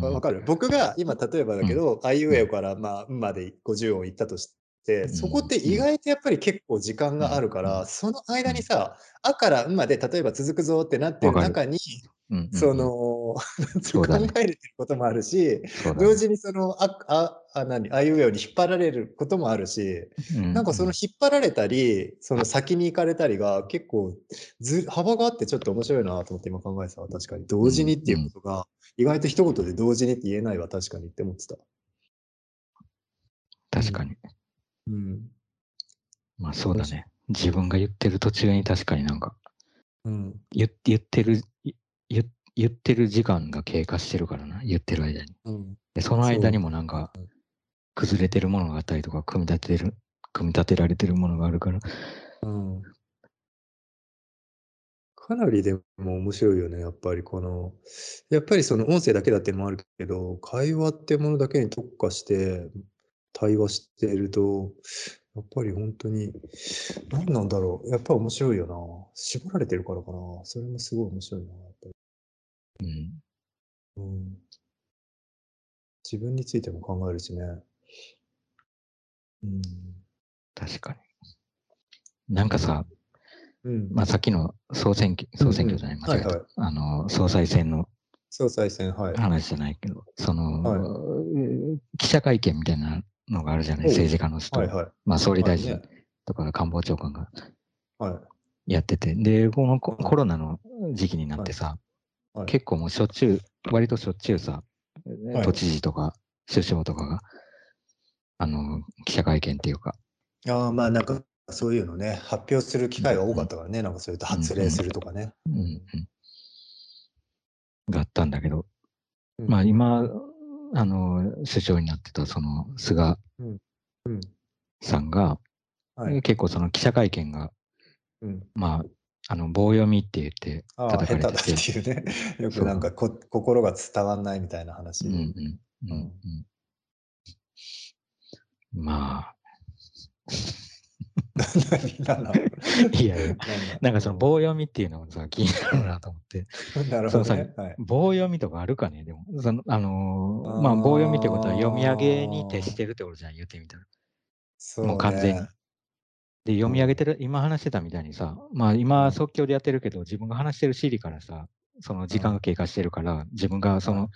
わわかる。僕が今、例えばだけど、あいうえおから、まあ、んまで50音言ったとして、そこって意外とやっぱり結構時間があるから、うん。その間にさ、あからんまで例えば続くぞってなってる中に、うんそ、[laughs] の、考えることもあるし、ね同時にその、あ、あ、あ、何、あいうえおに引っ張られることもあるし、うんなんかその引っ張られたり、その先に行かれたりが結構ず幅があってちょっと面白いなと思って今考えてたわ確かに。同時にっていうことが、意外と一言で同時にって言えないわ、確かにって思ってた。確かに。うん。まあそうだね。自分が言ってる途中に確かになんか、うん。言言ってる、言言ってる時間が経過してるからな、言ってる間に。うん。でその間にもなんか崩れてるものがあったりとか、組み立てる、組み立てられてるものがあるから、うん。かなりでも面白いよね、やっぱりこの、やっぱりその音声だけだってのもあるけど、会話ってものだけに特化して対話してると、やっぱり本当に、何なんだろう、やっぱり面白いよな。絞られてるからかな。それもすごい面白いな、やっぱり。うん。うん。自分についても考えるしね。うん。確かに。なんかさ、うん。まあさっきの総選挙、総選挙じゃない、うん間違えた。はいはいあの、総裁選の総裁選、はい。話じゃないけど、その、はい記者会見みたいなのがあるじゃない、政治家の人。はいはい。まあ総理大臣とか官房長官がはい。やってて、で、このコロナの時期になってさ、はい結構もうしょっちゅう、割としょっちゅうさ、い都知事とか首相とかが、あの、記者会見っていうか、ああ、まあなんかそういうのね、発表する機会が多かったからね、なんかそういうと発令するとかね。うんうん。があったんだけど、うんまあ今、あの、首相になってたその菅うん。さんが、はい。結構その記者会見が、うん。まあ、あの棒読みって言ってああ、下叩かれ手だっててて、いうね。[laughs] よくなんかこ心が伝わんないみたいな話。うんうんうんうんまあ、[laughs] いやいや、なんかその棒読みっていうのもさ、気になるなと思って、なるほどね。はい。棒読みとかあるかね、でも、そのあのーまあ、棒読みってことは読み上げに徹してるってことじゃん、言ってみたら。そうもう完全にね。で、読み上げてる、今話してたみたいにさ、まあ今うん。即興でやってるけど、自分が話してる CD からさ、その時間が経過してるから、自分がそはいの、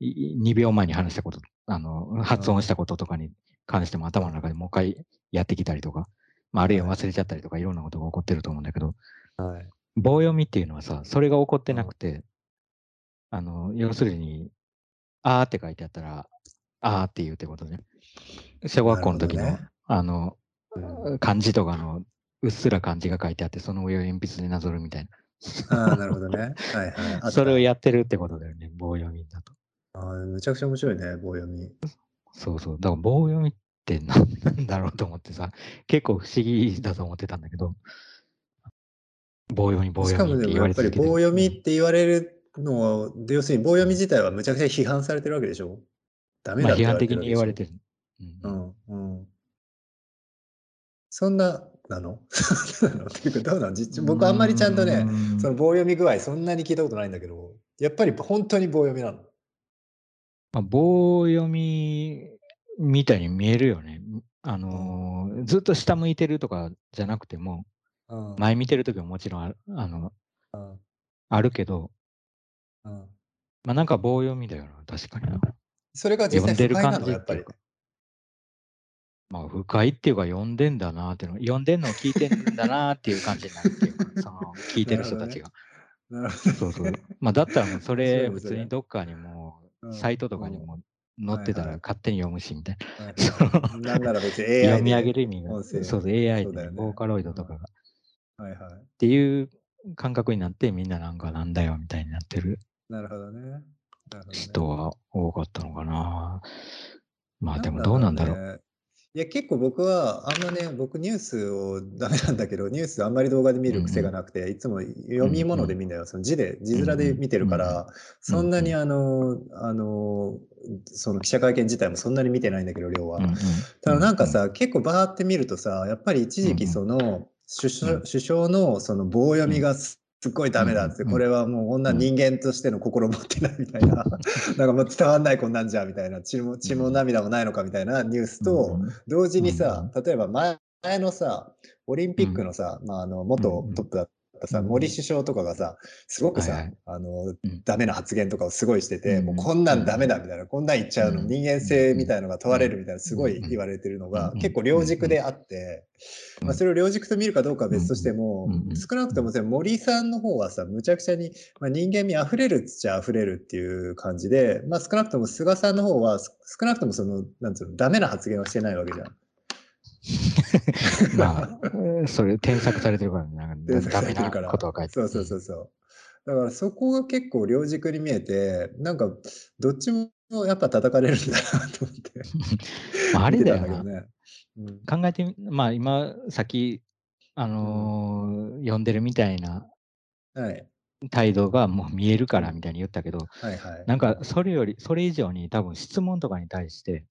い2秒前に話したこと、あの、発音したこととかに関しても頭の中でもう一回やってきたりとか、まああるいは忘れちゃったりとか、いろんなことが起こってると思うんだけど、はい。棒読みっていうのはさ、それが起こってなくて、あの、要するに、あーって書いてあったら、あーって言うってことね。小学校の時の、ね。あの、うん漢字とかのうっすら漢字が書いてあって、その上を鉛筆でなぞるみたいああ、なるほどね。はいはい。[laughs] それをやってるってことだよね、棒読みだと。ああ、むちゃくちゃ面白いね、棒読み。そうそう。だから棒読みって何なんだろうと思ってさ、結構不思議だと思ってたんだけど、棒読み、棒しかも読みって言でもやっぱりわれ続けてる棒読みって言われるのは、で要するに棒読み自体はむちゃくちゃ批判されてるわけでしょ？ダメだって判的に言われててる。うんるうんわけでしょ。うん、うん。そんな、なの？[laughs] っていうか、どうなの？実僕あんまりちゃんとね、うんその棒読み具合そんなに聞いたことないんだけど、やっぱり本当に棒読みなの？まあ、棒読みみたいに見えるよね。あのーずっと下向いてるとかじゃなくても、うん。前見てるときももちろんあるあのうんあるけど、うんまあなんか棒読みだよな、確かにな。それが実際不快なの、やっぱり。まあ不快っていうか読んでんだなっていうの、読んでんのを聞いてんだなっていう感じになるっていうか、その聞いてる人たちが。そうそう。まあだったらもうそれ普通にどっかにもサイトとかにも載ってたら勝手に読むしみたいな。なんなら別に AI で読み上げる意味が、そうそう、AI で、そうだよねボーカロイドとかが、っはいはい。ていう感覚になって、みんななんかなんだよみたいになってるなるほどね。人は多かったのかな。まあでもなどうなんだろう。ねいや結構僕はあんまね僕ニュースを [laughs] ダメなんだけどニュースあんまり動画で見る癖がなくて、いつも読み物で見んだよ。その字で字面で見てるから、そんなにあのあのその記者会見自体もそんなに見てないんだけど量は、ただなんか、さ、結構バーって見るとさやっぱり一時期その首相,、うん。首相のその棒読みがすすっごいダメだって、うんこれはもうこんなうん人間としての心持ってないみたいな、なんかもう伝わんないこんなんじゃみたいな。血も血も涙もないのかみたいなニュースと、うん。同時にさ、例えば前前のさ、オリンピックのさ、まあ、あの元うんトップだったさ、うん森首相とかがさ、すごくさ、あのうん。ダメな発言とかをすごいしてて、うんもうこんなんダメだみたいな、こんなん言っちゃうの、うん。人間性みたいのが問われるみたいな、すごいうん。言われてるのが、うん。結構両軸であって、まあ、それを両軸と見るかどうかは別としても、うん。少なくともさ森さんの方はさ、むちゃくちゃに、まあ、人間味あふれるっちゃあふれるっていう感じで、まあ、少なくとも菅さんの方は、す少なくともその、なんつうの、ダメな発言はしてないわけじゃん。[laughs] まあ、うんそれ添削されてるからね、なんか [laughs] ダメなことが書いてそうそうそうそう。だからそこが結構両軸に見えて、なんかどっちもやっぱ叩かれるんだなと思って。[laughs] まああれだよね。うん考えてみ、まあ今、さっき、あのー読んでるみたいなはい。態度がもう見えるからみたいに言ったけど、はいはい。なんかそれより、それ以上に多分質問とかに対して、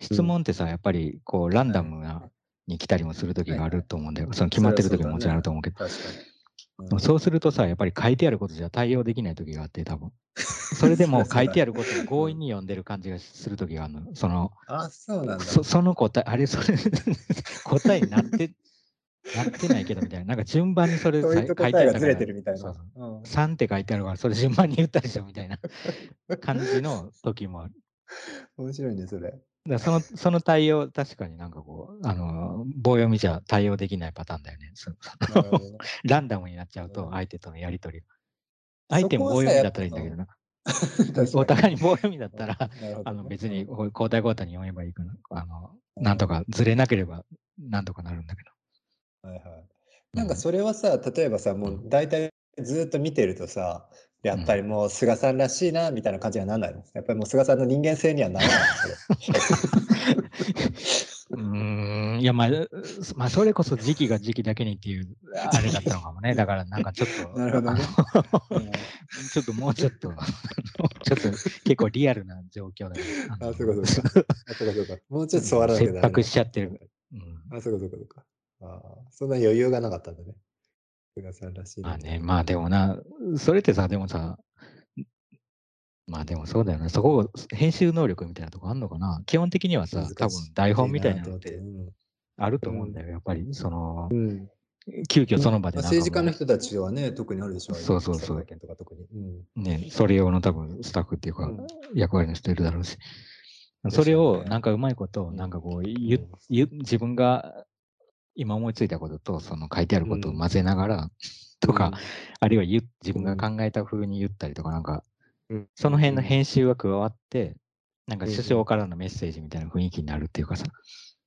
質問ってさ、やっぱりこうランダムなに来たりもする時があると思うんだよ。その決まってる時ももちろんあると思うけど、そうするとさ、やっぱり書いてあることじゃ対応できない時があって、多分。それでも書いてあることを強引に読んでる感じがする時があるの。その、あ、そうなんだ。そ [laughs] その答え、あれ、それ、[laughs] 答えになって、[laughs] なってないけどみたいな。なんか順番にそれ書いてあるからえがずれてるみたいな。そうそううん3って書いてあるから、それ順番に言ったでしょみたいな感じの時もある。面白いね、それ。だその [laughs] その対応、確かになんかこう、あの、棒読みじゃ対応できないパターンだよね。ランダムになっちゃうと、うん相手とのやりとりが。相手も棒読みだったらいいんだけどな。お互いに棒読みだったら、あの別に交代交代に読めばいいから、あのなんとかずれなければなんとかなるんだけど。はいはい。なんかそれはさ、例えばさ、もう大体ずっと見てるとさ、やっぱりもう菅さんらしいなみたいな感じにはなんないの？やっぱりもう菅さんの人間性にはならない [laughs] [laughs] うーん、いや、まあ、まあ、それこそ時期が時期だけにっていう、あれだったのかもね。だから、なんかちょっと、[laughs] なるほどねちょっともうちょっと、ちょっと結構リアルな状況だよね。あ、そうかそうか。あ、そうかそうか。もうちょっと座らなきゃ切迫しちゃってる。うんあ、そうかそうかそうか。ああ、そんな余裕がなかったんだね。菅さんらしいなまあね、まあでもな、それってさ、でもさ、まあでもそうだよね。そこ、編集能力みたいなとこあんのかな。基本的にはさ多分台本みたいなのってうん。あると思うんだよ、やっぱり。その、うん。急遽その場でまあなん政治家の人たちはね、特にあるでしょ。そうそうそう。記者会見とか特に。うん。ね、それ用の多分スタッフっていうか、うん。役割の人いるだろうし、それをなんかうまいこと、なんかこう言うん。言自分が今思いついたことと、その書いてあることをうん。混ぜながら、とか、うん。あるいは自分が考えた風に言ったりとか、なんか、うん。その辺の編集が加わって、なんかうん。首相からのメッセージみたいな雰囲気になるっていうかさ、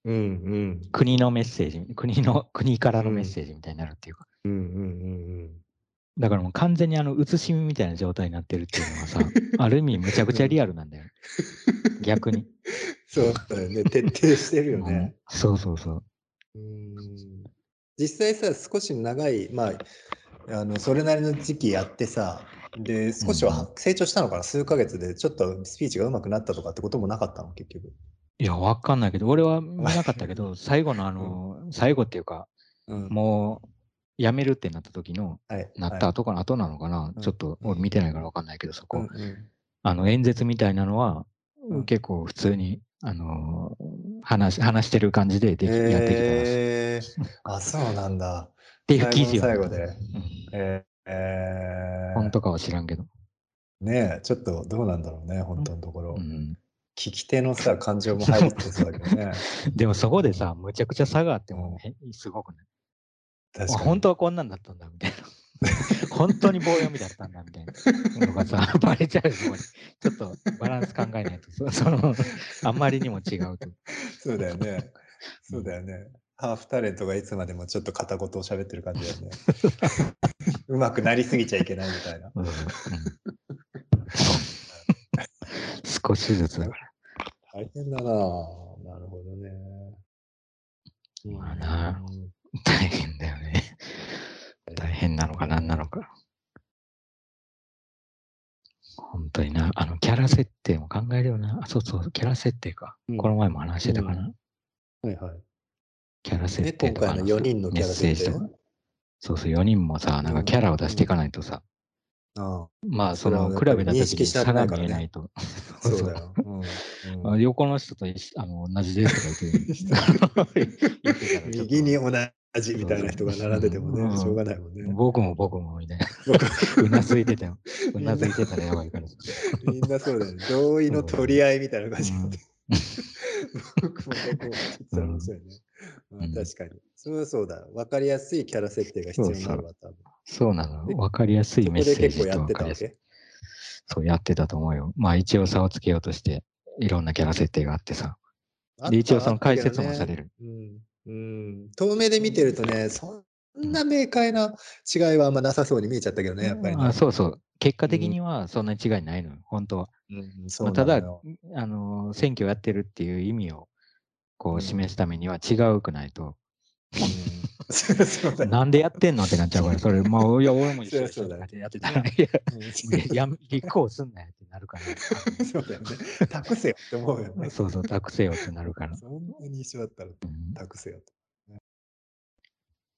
うんうん。国のメッセージ、国の、国からのメッセージみたいになるっていうか、うん。うんうんだからもう完全にあの、写し見みたいな状態になってるっていうのはさ、ある意味むちゃくちゃリアルなんだよ。[laughs] 逆に。そうだよね。徹底してるよね。うんそうそうそう。うん。実際さ、少し長い、まあ、あのそれなりの時期やってさ、で、少しは成長したのかな、数ヶ月で、ちょっとスピーチが上手くなったとかってこともなかったの、結局。いや、わかんないけど、俺は見なかったけど、[laughs] 最後のあの、最後っていうか、うん、もう、辞めるってなった時の、はい、なった後かな、後なのかな、うん。ちょっと俺見てないからわかんないけど、そこ。うんうん。あの、演説みたいなのは、うん。結構普通に、あのー話し、話してる感じででき、やってきてます。えー、あ、そうなんだ。っていう記事は。最後でうんえーえー本当かは知らんけど。ねえ、ちょっとどうなんだろうね、本当のところ。うん。聞き手のさ、感情も入ってそうだけどね。[laughs] でもそこでさ、むちゃくちゃ差があっても、へすごくね。確かに。あ本当はこんなんだったんだ、みたいな。[laughs] 本当に棒読みだったんだ、みたいなのがさ、バレちゃうよ、そこに。ちょっとバランス考えないと、そ [laughs] その、あんまりにも違うと。そうだよね。[laughs] そうだよね。ハーフタレントがいつまでもちょっと片言を喋ってる感じだよね。うまくなりすぎちゃいけないみたいな。うんうん少しずつだから。大変だなぁなるほどね。まあなうん大変だよね。大変なのか何なのか。本当にな、あの、キャラ設定も考えるよな。あ、そうそう、キャラ設定か。うんこの前も話してたかな。はいはい。キャラ設ね、定とか今回の4人のキャラ設定メッセージとか。そうそう、4人もさ、なんかキャラを出していかないとさ、ああまあ、その、比べた時に差が見えないと。[laughs] そうだよ。うんあうん横の人と一緒あの同じですとか言って [laughs] [laughs] 右に同じみたいな人が並んでてもね、うんしょうがないもんね。僕も僕もみたいな。僕 [laughs] うなずいてたよ。[laughs] うなずいてたらやばいから。みんなそうだよね。同意の取り合いみたいな感じで。僕も僕もね。確かに。そうはそうだ。わかりやすいキャラ設定が必要になるわ、多分。そうなの。でわかりやすいメッセージとわかりやすい。てたわけ？そうやってたと思うよ。まあ一応差をつけようとして、いろんなキャラ設定があってさ。で、一応その解説もされる。る。うん。うん。遠目で見てるとね、そんな明快な違いはあんまなさそうに見えちゃったけどね、やっぱりね。あそうそう。結果的にはそんなに違いないのよ、本当は。うん、そまあ、うただあのー選挙やってるっていう意味をこうんう示すためには違うくないと、なんでやってんのってなっちゃうから、それ、まあ、いや、俺も一緒そりゃそうだよってやってたら、いや、いや立候補すんなよってなるから。[laughs] そうだよね。[laughs] 託せよって思うよね。そうそう、託せよってなるから。そんなに一緒だったらうん託せよと。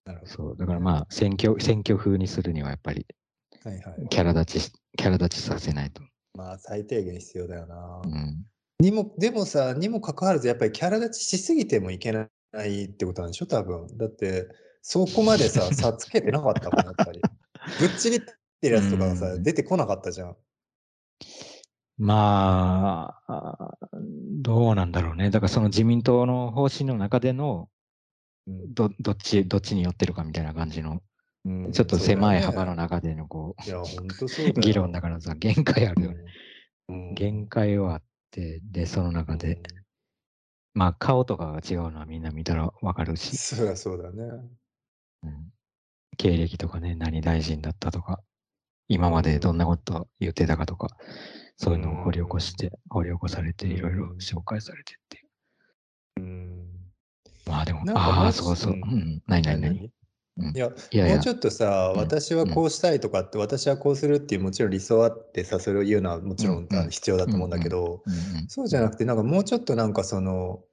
なるほそう、だからまあ、選挙、選挙風にするにはやっぱり、ど。はいはい。キャラ立ちし、キャラ立ちさせないと。まあ、最低限必要だよな。うん。にも、でもさ、にもかかわらず、やっぱりキャラ立ちしすぎてもいけないってことなんでしょ、多分。だって、そこまでさ、[laughs] 差つけてなかったもん、やっぱり。ぶっちぎってるやつとかがさ、うん出てこなかったじゃん。まあ、どうなんだろうね。だからその自民党の方針の中での、うんどどっち、どっちに寄ってるかみたいな感じの、うんちょっと狭い幅の中でのこう。議論だからさ、限界あるよね。うん。限界はあって、で、その中で、まあ顔とかが違うのはみんな見たらわかるし、そりゃそうだね。うん、経歴とかね、何大臣だったとか、今までどんなこと言ってたかとか、そういうのを掘り起こして、掘り起こされて、いろいろ紹介されてっていう。うん。まあでも、なんかああ、そうそう、う。うん。ん、何何何？うん。いや、いやいや。もうちょっとさ、うん。私はこうしたいとかって、私はこうするっていうもちろん理想あってさ、それを言うのはもちろん必要だと思うんだけど、そうじゃなくて、なんかもうちょっとなんかその、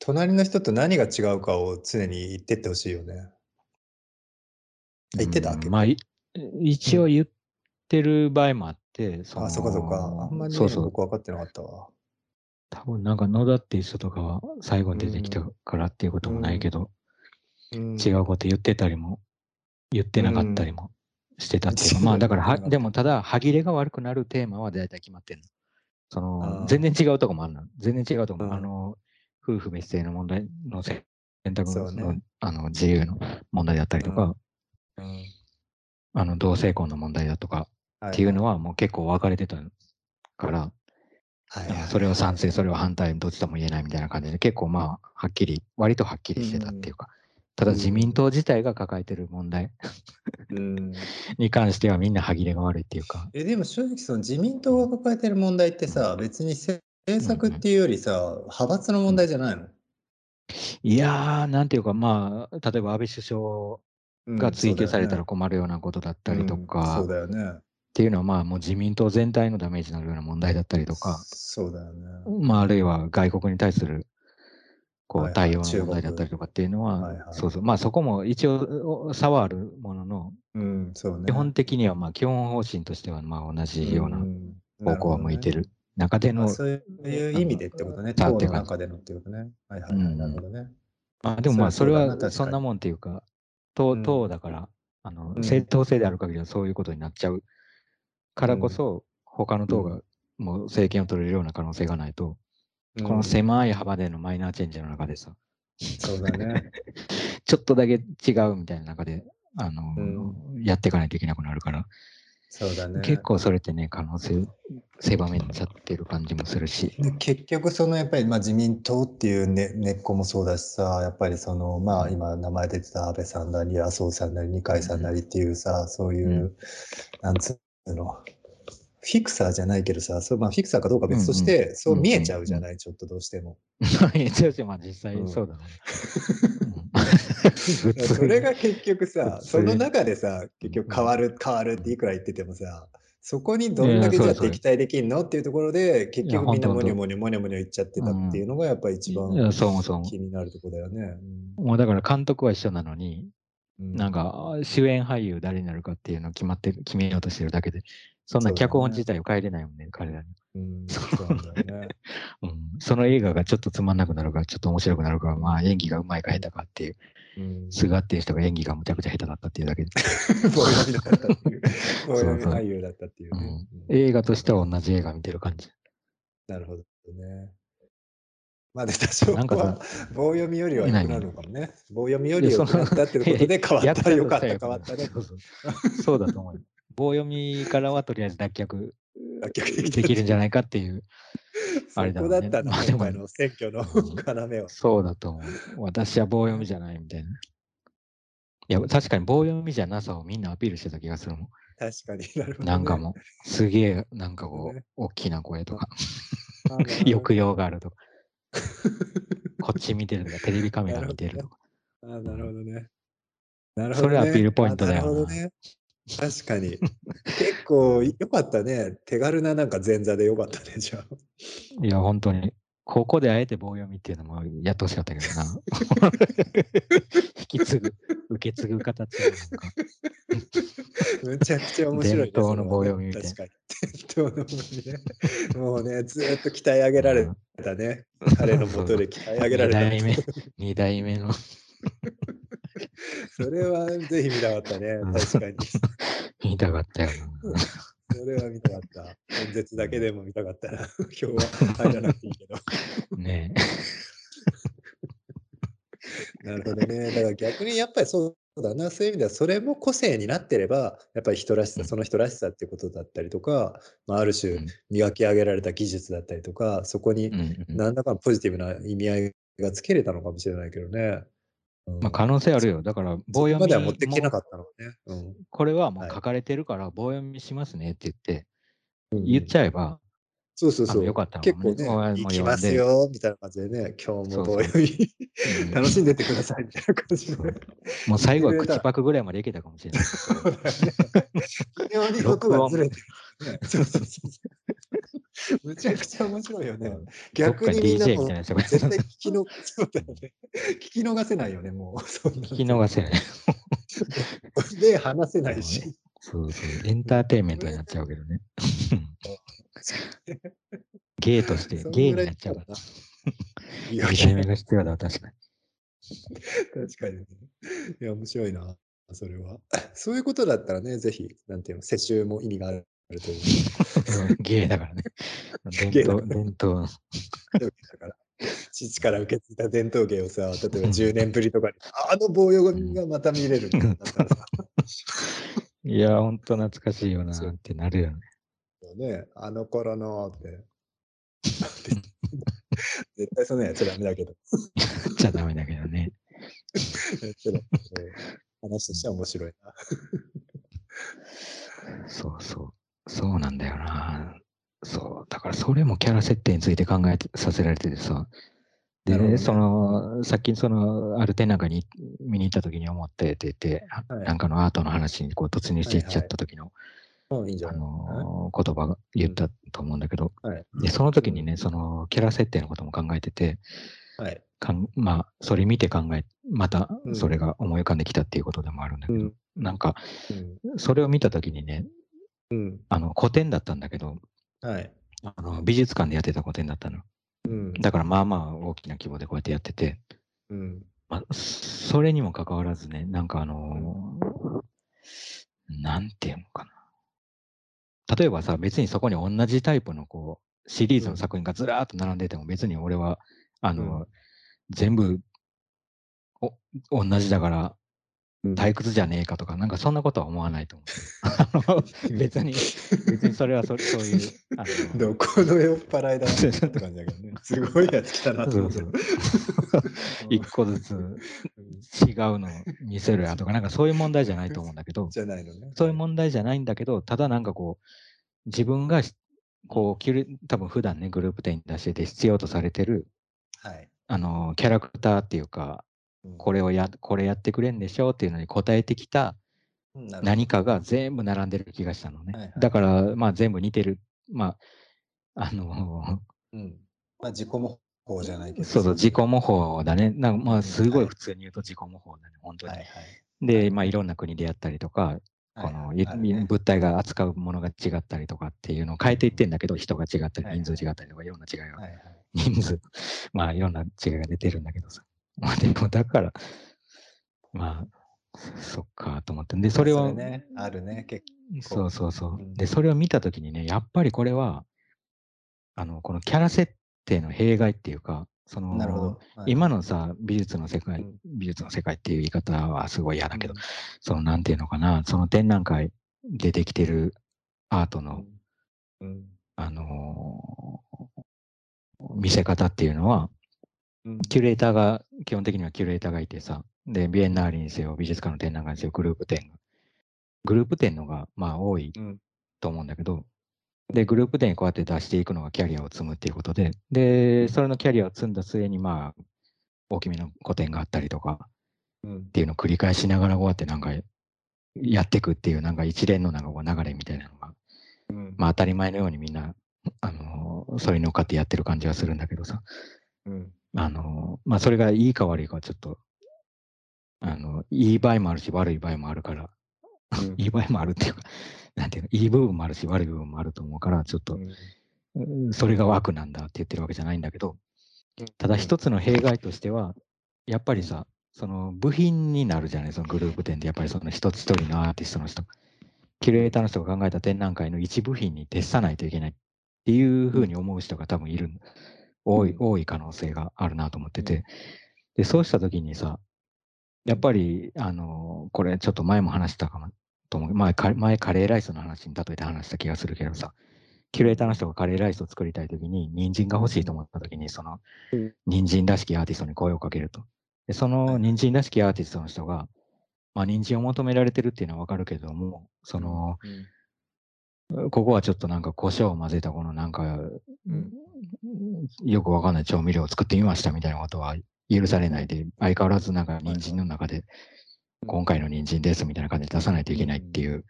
隣の人と何が違うかを常に言ってってほしいよね。言ってた？うん。結構まあ、い一応言ってる場合もあって、そのあ、そうかそうか。あんまりね、そうそう。僕分かってなかったわ。多分なんか野田っていう人とかは最後に出てきたからっていうこともないけど、うん。違うこと言ってたりも、言ってなかったりもしてたっていうか、うん。まあだからは、でもただ、歯切れが悪くなるテーマは大体決まってんの。そあのー、全然違うとこもあるの。全然違うとこも、うん。あの、夫婦別姓の問題の選択の,、ね。あの自由の問題だったりとか、うんあの同性婚の問題だとかっていうのはもう結構分かれてたから、はいはい。それを賛成、それを反対、どっちとも言えないみたいな感じで、結構まあ、はっきり、割とはっきりしてたっていうか、ただ自民党自体が抱えてる問題うん。に関してはみんな歯切れが悪いっていうか、えでも正直その自民党が抱えてる問題ってさ、別に政策っていうよりさ、派閥の問題じゃないの、いやー、なんていうか、まあ、例えば安倍首相うんが追及されたら困るようなことだったりとか、うんそうっだよね。ていうのは、まあ、もう自民党全体のダメージになるような問題だったりとか、そうだよね。まあ、あるいは外国に対するこはいうはい対応の問題だったりとかっていうのは、そうそう、まあそこも一応差はあるものの、うん、そうね。基本的にはまあ基本方針としてはまあ同じような方向は向いてるる中での、そういう意味でってことね。党の中でのってことね。はいはいなるほどね。まあでもまあそれはそんなもんっていうか、党うん。党だから、あのうん。正当性である限りはそういうことになっちゃうからこそ、他の党がもう政権を取れるような可能性がないと、この狭い幅でのマイナーチェンジの中でさ、そうだね。[laughs] ちょっとだけ違うみたいな中で、あの、うやっていかないといけなくなるから、そうだね。結構それってね、可能性狭めちゃってる感じもするし。で結局そのやっぱりまあ自民党っていう、ね、根っこもそうだしさやっぱりそのまあ今名前出てた安倍さんなり麻生さんなり二階さんなりっていうさそういう、うなんつうのフィクサーじゃないけどさそう、まあ、フィクサーかどうか別として、そう見えちゃうじゃない、ちょっとどうしても。一応まあ実際うん。そうだね。[laughs] それが結局さその中でさ結局変わる変わるっていくら言っててもさそこにどんだけじゃ敵対できんの？っていうところで結局みんなほんとモニョモニョモニョモニョ言っちゃってたっていうのがやっぱり一番気になるところだよね。もうだから監督は一緒なのに、うん。なんか主演俳優誰になるかっていうのを決まってる、決めようとしてるだけで、そんな脚本自体を変えれないもんね、彼らに。うん、そうなんだよね。[laughs] うん。その映画がちょっとつまんなくなるか、ちょっと面白くなるか、まあ演技がうまいか下手かっていう、うん、菅っていう人が演技がむちゃくちゃ下手だったっていうだけで。棒読みだったっていう。[laughs] 俳優だったっていうね。うん映画としては同じ映画見てる感じ。なるほどね。まあで多少なんかはさ棒読みよりは良くなるのかもね。棒読みより良くなったってことで [laughs] 変わった。役者よかった、変わったね。そうそうそうだと思うよ。棒読みからはとりあえず脱却できるんじゃないかっていう。[laughs] あれだねこだったな、まあでもの選挙の要は。そうだと思う。私は棒読みじゃないみたいな。いや、確かに棒読みじゃなさをみんなアピールしてた気がするもん。確かになるほどね、なんかもう、すげえ、なんかこう、ね大きな声とか、[laughs] [laughs] 抑揚があるとか、こっち見てるとか、テレビカメラ見てるとか。あなるほどね。なるそれアピールポイントだよなあなるほどね。確かに。結構良かったね。手軽ななんか前座で良かったね、じゃあ。いや、本当に、ここであえて棒読みっていうのもやってほしかったけどな。[laughs] 引き継ぐ、受け継ぐ形でなんか。むちゃくちゃ面白い、ね。伝統の棒読みみみたいな確かに。伝統の棒読みね。もうね、ずーっと鍛え上げられたね。彼のもとで鍛え上げられた。二代目、二代目の。[laughs] それはぜひ見たかったね。うん確かに。[laughs] 見たかったよな。それは見たかった。演説だけでも見たかったな。[laughs] 今日は入らなくていいけど。ねなるほどね。だから逆にやっぱりそうだな、そういう意味ではそれも個性になってれば、やっぱり人らしさ、うんその人らしさっていうことだったりとか、まあ、ある種うん磨き上げられた技術だったりとか、そこに何らかのポジティブな意味合いがつけれたのかもしれないけどね。うんまあ、可能性あるよ。だから、そ棒読みこまでは持ってきてなもかったのね。うんこれはもうはい書かれてるから棒読みしますねって言って、うん言っちゃえば、そうそうそう。よかったの結構ね行きますよ、みたいな感じでね、今日も棒読みうん楽しんでってください、みたいな感じで。もう最後は口パクぐらいまでいけたかもしれない。微妙にずれてる。ね、そうそうそう。[laughs] むちゃくちゃ面白いよね。逆にみんなも絶対聞きの、そうだよね。聞き逃せないよね、もう。[laughs] 聞き逃せない。で、話せないし。そうそう。エンターテインメントになっちゃうけどね。[laughs] ゲーとして、ゲーぐらいになっちゃうから。いや、が必要だわ、確かに。確かにね。いや、面白いな、それは。そういうことだったらね、ぜひ、なんていうの、世襲も意味があるというゲー [laughs] だからね。伝統、伝統。[laughs] だから。父から受け継いだ伝統芸をさ、例えば10年ぶりとかに、あの棒読みがまた見れるみたいや、ほんと懐かしいよなってなるよね。ね、あの頃のって。[laughs] 絶対そんなやっちゃダメだけど。やっちゃダメだけどね。話としては面白いな。そうそう。そうなんだよな。そう。だからそれもキャラ設定について考えてさせられててさ。で、ねその、さっきその、ある展覧会に見に行った時に思っててて、はいなんかのアートの話にこう突入していっちゃった時の、うん、いいんじゃあのー言葉が言ったと思うんだけど、はい。で、その時にね、そのキャラ設定のことも考えてて、はい。かんまあ、それ見て考え、またうんそれが思い浮かんできたっていうことでもあるんだけど、うん。なんか、うん。それを見た時にね、うん。あの、古典だったんだけど、はい。あの美術館でやってた古典だったの。うん。だからまあまあ大きな規模でこうやってやってて、うん。まあ、それにもかかわらずね、なんかあのーなんていうのかな。例えばさ、別にそこに同じタイプのこう、シリーズの作品がずらーっと並んでても別に俺は、あの、うん全部お同じだからうん退屈じゃねえかとか、なんかそんなことは思わないと思う。[laughs] あの別に、別にそれはそそういう、どこの酔っ払いだって感じだけどね。[laughs] すごいやつ来たなと思ってそう [laughs] 一個ずつうん違うのを見せるやとか、なんかそういう問題じゃないと思うんだけど、じゃないのね。そういう問題じゃないんだけど、ただなんかこう、自分がしこう、多分普段ね、グループ展に出してて必要とされてる、はい。あの、キャラクターっていうか、うんこれをや、これやってくれんでしょっていうのに答えてきた何かが全部並んでる気がしたのね。はいはいだから、まあ全部似てる。まあ、あの、うん。まあ、自己模倣じゃないけど。そうそう、自己模倣だね。なんかまうんあ、すごはいい普通に言うと自己模倣だね、本当に。はいはい。で、まあ、いろんな国でやったりとか、この、はいはいあるね物体が扱うものが違ったりとかっていうのを変えていってんだけど、人が違ったり、はい人数違ったりとか、いろんな違いが、はいはい。人数、[laughs] まあ、いろんな違いが出てるんだけどさ。[laughs] まあ、でも、だから、まあ、そっかと思って。で、それを、ね、あるね。結そうそうそううん。で、それを見たときにね、やっぱりこれは、あの、このキャラ設定の弊害っていうか、その、構なるほど。はい今のさ、美術の世界、うん美術の世界っていう言い方はすごい嫌だけど、うんその、なんていうのかな、その展覧会でできてるアートの、うんあのー見せ方っていうのは、うんキュレーターが、基本的にはキュレーターがいてさ、で、ビエンナーレにせよ、美術館の展覧会にせよ、グループ展が。グループ展のが、まあ、多いうん。と思うんだけど、で、グループ展にこうやって出していくのがキャリアを積むっていうことで、で、それのキャリアを積んだ末に、まあ、大きめの個展があったりとか。うん。っていうのを繰り返しながらこうやってなんか、やっていくっていうなんか一連のなんかこう流れみたいなのが、うん。まあ当たり前のようにみんな、あのーそれに乗っかってやってる感じはするんだけどさ、うんあのーまあそれがいいか悪いかはちょっと、あの、いい場合もあるし悪い場合もあるから、うん。いい場合もあるっていうか、なんていうの、いい部分もあるし悪い部分もあると思うから、ちょっと、うん。それが悪なんだって言ってるわけじゃないんだけど、ただ一つの弊害としては、やっぱりさ、その部品になるじゃない、そのグループ展で、やっぱりその一つ一人のアーティストの人、キュレーターの人が考えた展覧会の一部品に徹さないといけないっていうふうに思う人が多分いる、多い、多い可能性があるなと思ってて、で、そうしたときにさ、やっぱり、あの、これちょっと前も話したかもと思う。前カ前カレーライスの話に例えて話した気がするけどさ、キュレーターの人がカレーライスを作りたいときに、人参が欲しいと思ったときに、そのうん、人参らしきアーティストに声をかけると。で、その人参らしきアーティストの人が、まあ、人参を求められてるっていうのはわかるけども、その、ここはちょっとなんか胡椒を混ぜたこのなんか、うんよくわかんない調味料を作ってみましたみたいなことは許されないで、相変わらずなんか人参の中で、今回の人参ですみたいな感じで出さないといけないっていう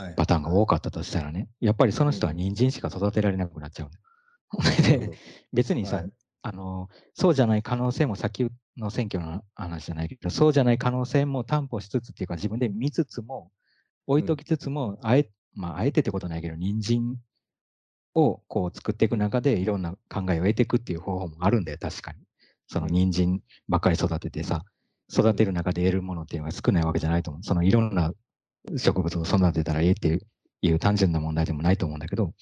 はい。パターンが多かったとしたらね、やっぱりその人は人参しか育てられなくなっちゃう。[laughs] でど。別にさ、はい。あの、そうじゃない可能性もさっきの選挙の話じゃないけど、そうじゃない可能性も担保しつつっていうか、自分で見つつも、置いときつつも、あえ、まあ、あえてってことないけど、人参をこう作っていく中でいろんな考えを得ていくっていう方法もあるんだよ、確かに。その人参ばっかり育ててさ、育てる中で得るものっていうのが少ないわけじゃないと思う。そのいろんな植物を育てたらええっていう単純な問題でもないと思うんだけど、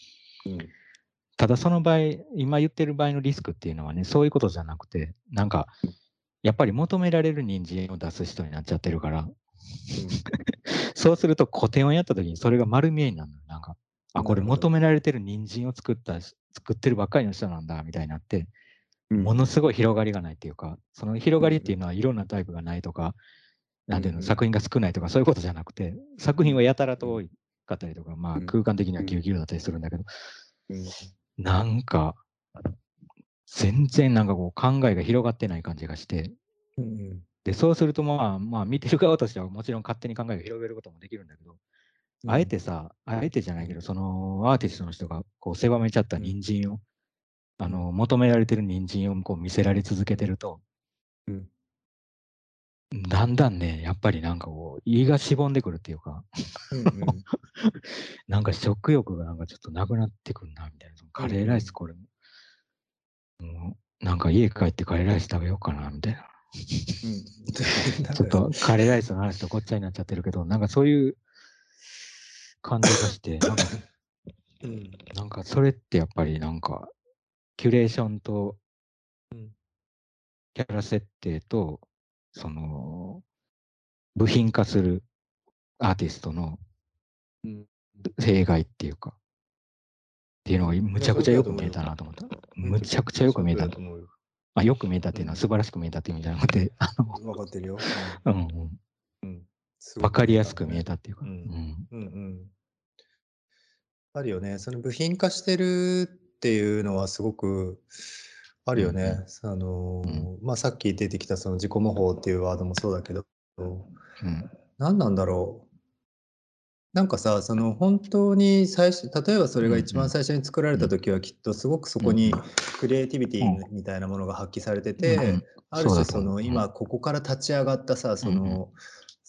うんただその場合、今言ってる場合のリスクっていうのはね、そういうことじゃなくて、なんか、やっぱり求められる人参を出す人になっちゃってるから、[laughs] そうすると古典をやった時にそれが丸見えになるのよ。なんか、あ、これ求められてる人参を作った、作ってるばっかりの人なんだ、みたいになって、うん。ものすごい広がりがないっていうか、その広がりっていうのはいろんなタイプがないとか、なんていうの、作品が少ないとかそういうことじゃなくて、作品はやたらと多かったりとか、まあうん。空間的にはギュウギュウだったりするんだけど、うん。なんか、全然なんかこう考えが広がってない感じがして、うんで、そうするとまあ、まあ見てる側としてはもちろん勝手に考えを広げることもできるんだけど、うんあえてさ、あえてじゃないけど、そのアーティストの人がこう狭めちゃった人参を、あの、求められてる人参をこう見せられ続けてると、うん。だんだんね、やっぱりなんかこう、胃がしぼんでくるっていうか、うんうん [laughs] なんか食欲がなんかちょっとなくなってくるな、みたいな。カレーライスこれも、もうなんか家帰ってカレーライス食べようかな、みたいな。うん。[laughs] ちょっとカレーライスの話とごっちゃになっちゃってるけど、なんかそういう感じがして、[laughs] なんかうん。なんかそれってやっぱりなんか、キュレーションとうん。キャラ設定と、その、部品化するアーティストのうん。弊害っていうか、っていうのがむちゃくちゃよく見えたなと思った。むちゃくちゃよく見えた。あ、よく見えたっていうのは素晴らしく見えたっていう意味じゃなくて、あの、分かってるよ。うん。うん、うんわかりやすく見えたっていうか、ううん。んうんうん。あるよね。その部品化してるっていうのはすごくあるよね。あのーまあさっき出てきたその自己模倣っていうワードもそうだけど、うん。何なんだろう。なんかさ、その本当に最初、例えばそれが一番最初に作られた時はきっとすごくそこにクリエイティビティみたいなものが発揮されてて、うん。ある種その今ここから立ち上がったさ、その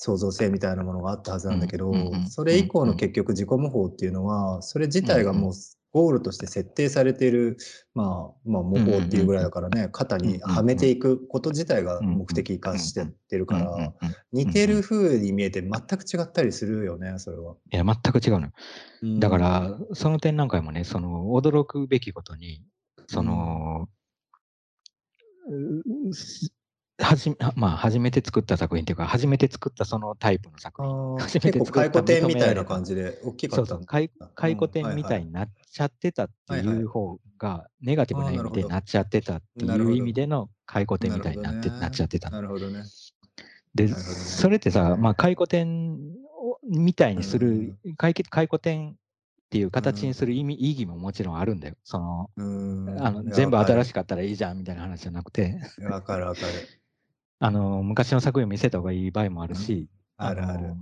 創造性みたいなものがあったはずなんだけどそれ以降の結局自己模倣っていうのは、それ自体がもうゴールとして設定されている、まあ、まあ模倣っていうぐらいだからね、肩にはめていくこと自体が目的化してってるから、似てる風に見えて全く違ったりするよね、それは。いや、全く違うのよ。だから、その点なんかもね、その驚くべきことに、その、うすはじまあ、初めて作った作品っていうか、初めて作ったそのタイプの作あ品。ー [laughs] 初めて結構作った回顧展みたいな感じで大きかったそうそう、回回顧展みたいに。になっちゃってたってはいう方が、ネガティブな意味でなっちゃってたっていう意味での回顧展みたいになってなっちゃってたの。なるほどね。で、それってさ、まあ、回顧展をみたいにする、回顧回顧展っていう形にする意味、意義ももちろんあるんだよ。その、あの全部新しく。かったらいいじゃんみたいな話じゃなくて、わかるわかる。あの、昔の作品を見せた方がいい場合もあるし、あるあるの。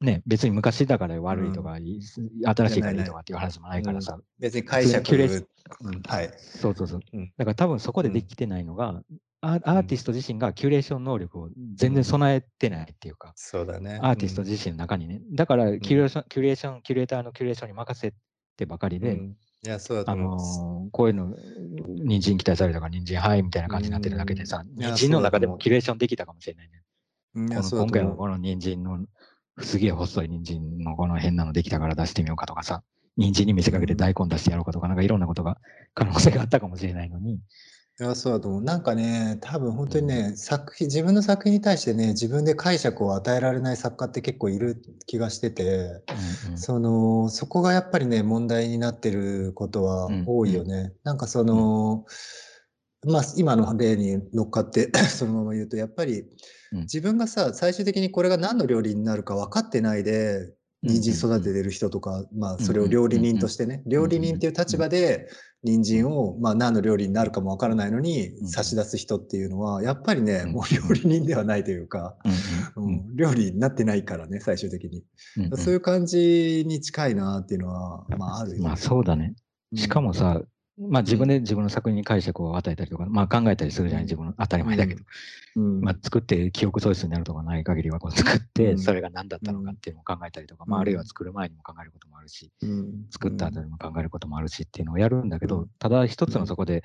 ね、別に昔だから悪いとか、い新しいからいいとかっていう話もないからさ、別に解釈キュレーうんはい。そうそうそう。うんだから多分そこでできてないのが、アアーティスト自身がキュレーション能力を全然備えてないっていうか、そうだね。アーティスト自身の中にね。だからキュレーション、キュレーション、キュレーターのキュレーションに任せてばかりで、うんいや、そうだとあ。のーこういうの、人参期待されたから人参はいみたいな感じになってるだけでさ、うんいや人参の中でもキュレーションできたかもしれないね。うんいやこのそうだと思う今回はこの人参の、すげえ細い人参のこの変なのできたから出してみようかとかさ、人参に見せかけて大根出してやろうかとか、なんかいろんなことが可能性があったかもしれないのに、いいや、そうだと思う。なんかね、多分ほんとにね、作品自分の作品に対してね、自分で解釈を与えられない作家って結構いる気がしてて、うんうん。その、そこがやっぱりね、問題になってることはうん多いよね。なんかその、まあ、今の例に乗っかって [clears throat] そのまま言うと、やっぱりうん。自分がさ、最終的にこれが何の料理になるか分かってないで、人参育ててる人とか、まあ、それを料理人としてね、料理人っていう立場で人参を、まあ、何の料理になるかも分からないのにん差し出す人っていうのは、やっぱりね、うんもう料理人ではないというか、うん料理になってないからね、最終的に。そういう感じに近いなっていうのは、まあ、あるよね。まあそうだね。しかもさ、まあ自分で自分の作品に解釈を与えたりとか、まあ考えたりするじゃない、自分の当たり前だけど、うん、まあ作って記憶喪失になるとかない限りはこう作って、うん。それが何だったのかっていうのを考えたりとか、まああるいは作る前にも考えることもあるし、うん。作った後にも考えることもあるしっていうのをやるんだけど、うん。ただ一つのそこで、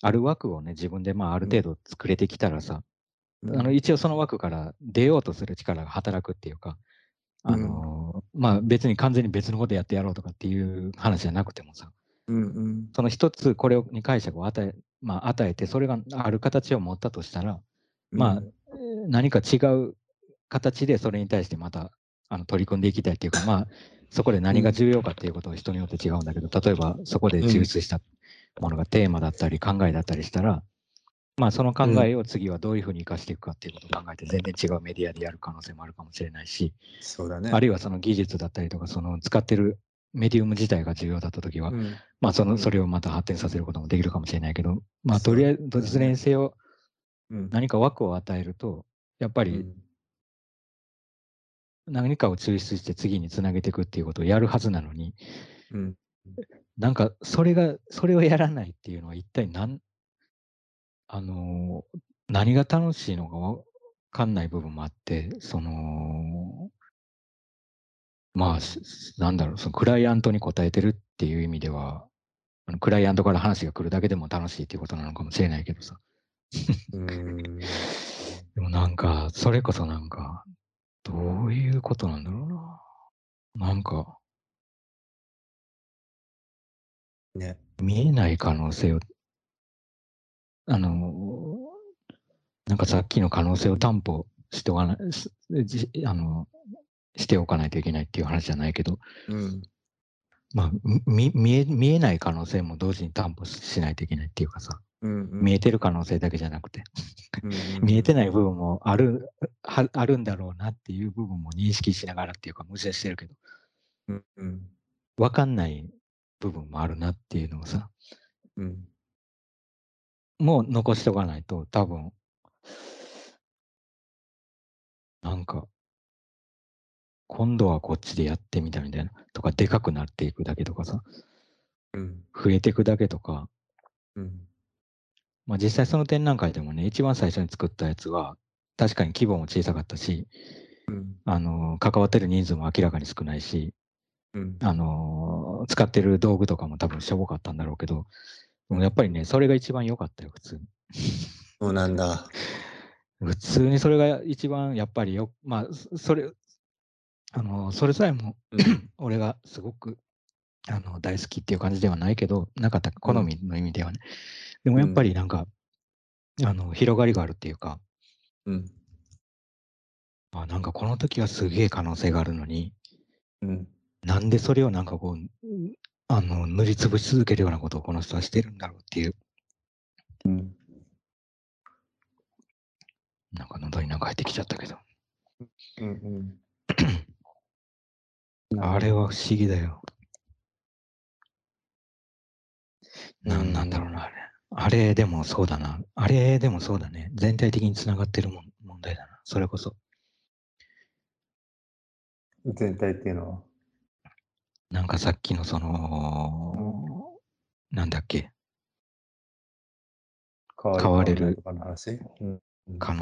ある枠をね、自分でまあある程度作れてきたらさ、うん。あの一応その枠から出ようとする力が働くっていうか、あのーまあ別に完全に別のことやってやろうとかっていう話じゃなくてもさ、うんうん。その一つこれに解釈を与え,、まあ、与えて、それがある形を持ったとしたら、まあえー何か違う形でそれに対してまたあの取り組んでいきたいっていうか、まあ、そこで何が重要かっていうことは人によって違うんだけど、例えばそこで抽出したものがテーマだったり考えだったりしたら、まあその考えを次はどういうふうに生かしていくかっていうことを考えて全然違うメディアでやる可能性もあるかもしれないし、そうだね。あるいはその技術だったりとか、その使ってるメディウム自体が重要だったときは、うん。まあその、うん。それをまた発展させることもできるかもしれないけど、まあとりあえず、どだねちらにせようん。何か枠を与えると、やっぱりうん。何かを抽出して次につなげていくっていうことをやるはずなのに、うん。なんかそれが、それをやらないっていうのは一体何、あのー、何が楽しいのかわかんない部分もあって、その、まあ、しなんだろう、そのクライアントに答えてるっていう意味では、あのクライアントから話が来るだけでも楽しいっていうことなのかもしれないけどさ。うんでもなんか、それこそなんか、どういうことなんだろうな。なんか、ね。見えない可能性を、あの、なんかさっきの可能性を担保しておかない、あの、しておかないといけないっていう話じゃないけど、うん。まあ、み見え見えない可能性も同時に担保しないといけないっていうかさ、うんうん。見えてる可能性だけじゃなくて、うん [laughs] 見えてない部分もあるはあるんだろうなっていう部分も認識しながらっていうか、無視してるけど、うんうん。わかんない部分もあるなっていうのをさ、うん。もう残しておかないと、多分なんか、今度はこっちでやってみたみたいな、とか、でかくなっていくだけとかさ、うん。増えていくだけとか、うん。まあ実際その展覧会でもね、一番最初に作ったやつは、確かに規模も小さかったし、うん。あの、関わってる人数も明らかに少ないし、うん。あの、使ってる道具とかも多分しょぼかったんだろうけど、でもやっぱりね、それが一番良かったよ、普通に。そうなんだ。[laughs] 普通にそれが一番やっぱりよ、まあ、そそれ、あの、それさえも、うん。[clears throat] 俺がすごくあの大好きっていう感じではないけど、なかった好みの意味ではね。でもやっぱりなんか、あの広がりがあるっていうか、うん。あなんかこの時はすげえ可能性があるのに、うん。なんでそれをなんかこう、うんあの塗りつぶし続けるようなことをこの人はしてるんだろうっていう、うん。なんか喉になんか入ってきちゃったけど、うんうんあれは不思議だよ。なんなんだろうな、あれ。あれでもそうだな。あれでもそうだね。全体的につながってるもん問題だな。それこそ。全体っていうのは？なんかさっきのその、なんだっけ、変変われる可能性、変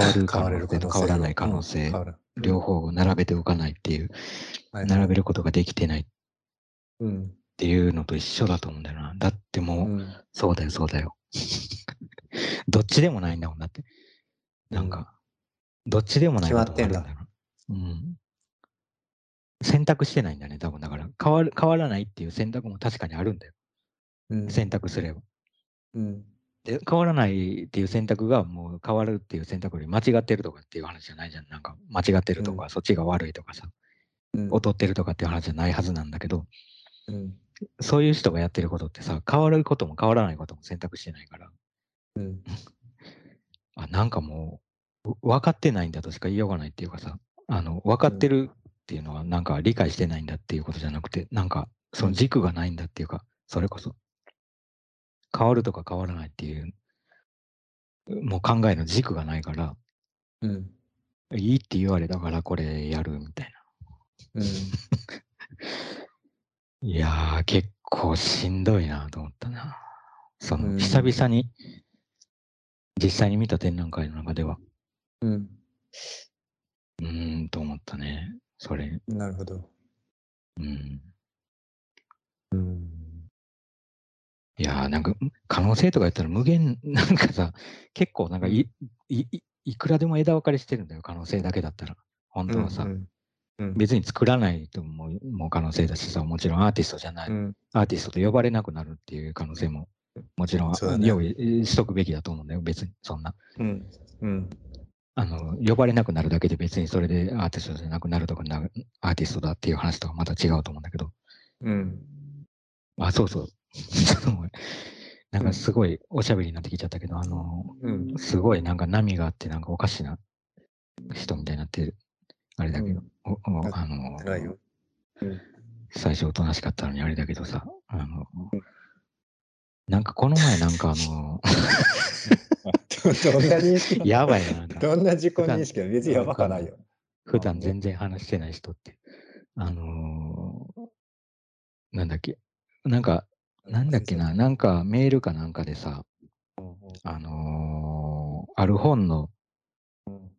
わる可能性と変わらない可能性、両方を並べておかないっていう、並べることができてないっうんていうのと一緒だと思うんだよな。だってもう、うんそうだよ、そうだよ。[laughs] どっちでもないんだもんだって。なんか、どっちでもないこともんだよな。うん。選択してないんだね、多分だから。変わる変わらないっていう選択も確かにあるんだよ。うん選択すれば。うんで変わらないっていう選択がもう変わるっていう選択より間違ってるとかっていう話じゃないじゃん。なんか間違ってるとか、そっちが悪いとかさ、うん。劣ってるとかっていう話じゃないはずなんだけど、うん。そういう人がやってることってさ、変わることも変わらないことも選択してないから、うん。[laughs] あ、なんかもう、う分かってないんだとしか言いようがないっていうかさ、あの、分かってるっていうのはなんか理解してないんだっていうことじゃなくて、なんかその軸がないんだっていうか、それこそ、変わるとか変わらないっていう、もう考えの軸がないから、うんいいって言われたからこれやるみたいな。うん [laughs] いやー、結構しんどいなと思ったな。その、うん久々に、実際に見た展覧会の中では、うんうーんと思ったね。それ、なるほど。うん。うんいやー、なんか、可能性とか言ったら無限、[laughs] なんかさ、結構なんかい、い、いいくらでも枝分かれしてるんだよ、可能性だけだったら。本当はさ、うん。うん。別に作らないとももう可能性だしさ、もちろんアーティストじゃない、うん。アーティストと呼ばれなくなるっていう可能性も、もちろんそうだね。用意しとくべきだと思うんだよ、別に、そんな。うん。うん。あの、呼ばれなくなるだけで別にそれでアーティストじゃなくなるとかな、アーティストだっていう話とはまた違うと思うんだけど、うん。あ、そうそう。[laughs] なんかすごいおしゃべりになってきちゃったけど、あの、うん。すごいなんか波があって、なんかおかしな人みたいになってる。あれだけど、おおなあの。うん。最初おとなしかったのにあれだけどさ、あのうん、なんかこの前なんかあの、ど [laughs] どんな認識？やばいな、どんな自己認識？は別にやばかないよ。普段全然話してない人って、あのーなんだっけ、なんか、なんだっけな、なんかメールかなんかでさ、あのーある本の、うん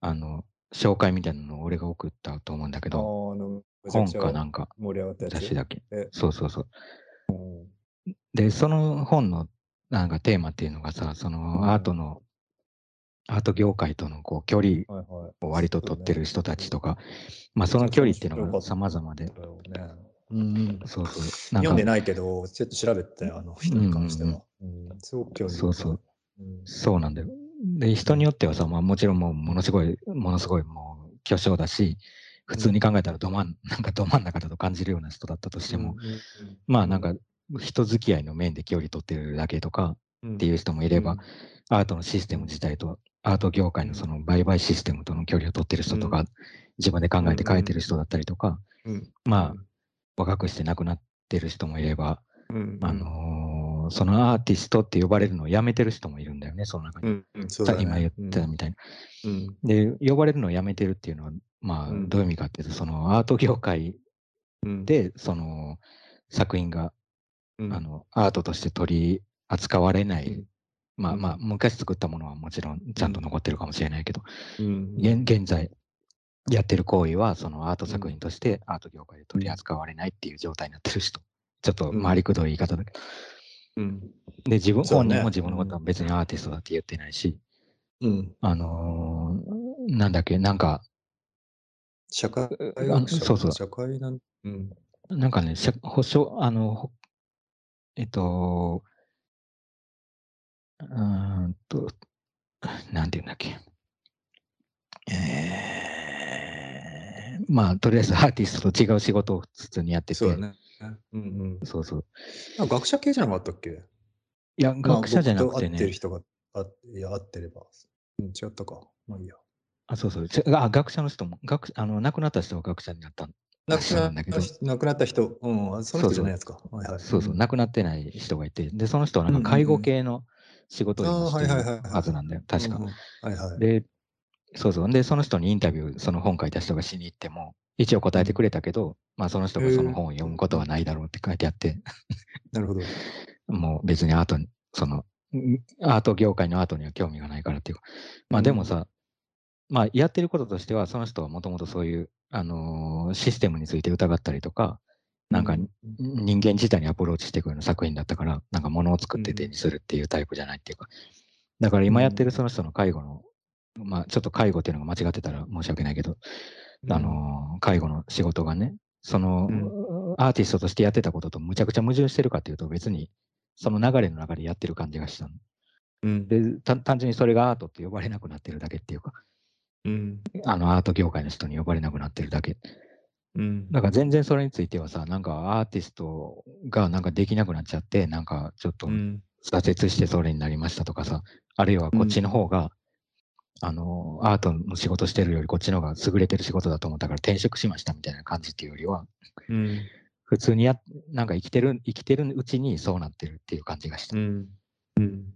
あの、紹介みたいなのを俺が送ったと思うんだけあど、本かなんか。雑誌だっけえ。そうそうそう。うんで、その本のなんかテーマっていうのがさ、そのアートの、アート業界とのこう距離。を割と取ってる人たちとか、まあその距離っていうのが様々で。うん。そうそう。[laughs] なん読んでかないけど、ちょっと調べてあの人に関しては。うんすごく興味そうそう。うん。そうなんだよ。で、人によってはさ、まあもちろんもうものすごい、ものすごいもう巨匠だし、普通に考えたらど真ん、なんかど真ん中だと感じるような人だったとしても、まあなんか人付き合いの面で距離取ってるだけとかうん、っていう人もいれば、アートのシステム自体と、アート業界のその売買システムとの距離を取ってる人とか、うん。自分で考えて書いてる人だったりとか、うん、まあ若くして亡くなってる人もいれば、うん、あのーそのアーティストって呼ばれるのをやめてる人もいるんだよね、その中に。うん、うん、そうさだね。今言ってたみたいな。うん、で、呼ばれるのをやめてるっていうのは、まあ、うん。どういう意味かっていうと、そのアート業界うん、で、その作品が、うん、あの、アートとして取り扱われない、うん。まあうん。まあ、昔作ったものはもちろんちゃんと残ってるかもしれないけど、現在やってる行為は、そのアート作品としてアート業界で取り扱われないっていう状態になってる人。ちょっとうん回りくどい言い方だけど。うん、で、自分、本人も自分のことは別にアーティストだって言ってないし、うん、あのーなんだっけ、なんか、社会そうそう。社会なん、うん、なんかね、社保証、あの、ほえっと、うーんと、なんていうんだっけ。えー、まあ、とりあえずアーティストと違う仕事を普通にやってて、そうだね。うん、うん。そうそう。あ学者系じゃなかったっけ？いや、学者じゃなくてまあ僕と会ってるね、人が、あいや、会ってれば。うん、違ったか。まあいいや。あ、そうそう、ちあ学者の人も、学あの亡くなった人は学者になったんだけど亡くなった人、うん、あその人じゃないやつか。そうそう、ん亡くなってない人がいて、で、その人はなんか介護系の仕事を今してるはずなんだよ、確か。で、そうそう。で、その人にインタビュー、その本書いた人がしに行っても、一応答えてくれたけど、まあその人がその本を読むことはないだろうって書いてあって、なるほど。[laughs] もう別にアートに、その、んアート業界のアートには興味がないからっていうか。まあでもさ、まあやってることとしては、その人はもともとそういう、あのーシステムについて疑ったりとか、なんかうん人間自体にアプローチしていくような作品だったから、なんか物を作って手にするっていうタイプじゃないっていうか。だから今やってるその人の介護の、まあちょっと介護っていうのが間違ってたら申し訳ないけど、あのー介護の仕事がね、その、アーティストとしてやってたこととむちゃくちゃ矛盾してるかっていうと別にその流れの中でやってる感じがしたの。うん。でた単純にそれがアートって呼ばれなくなってるだけっていうか、うん。あのアート業界の人に呼ばれなくなってるだけ。うん。だから全然それについてはさ、なんかアーティストがなんかできなくなっちゃって、なんかちょっとうん。挫折してそれになりましたとかさ、あるいはこっちの方が、あの、アートの仕事してるよりこっちの方が優れてる仕事だと思ったから転職しましたみたいな感じっていうよりは、うん。普通にや、なんか生きてる、生きてるうちにそうなってるっていう感じがした。うん。うん。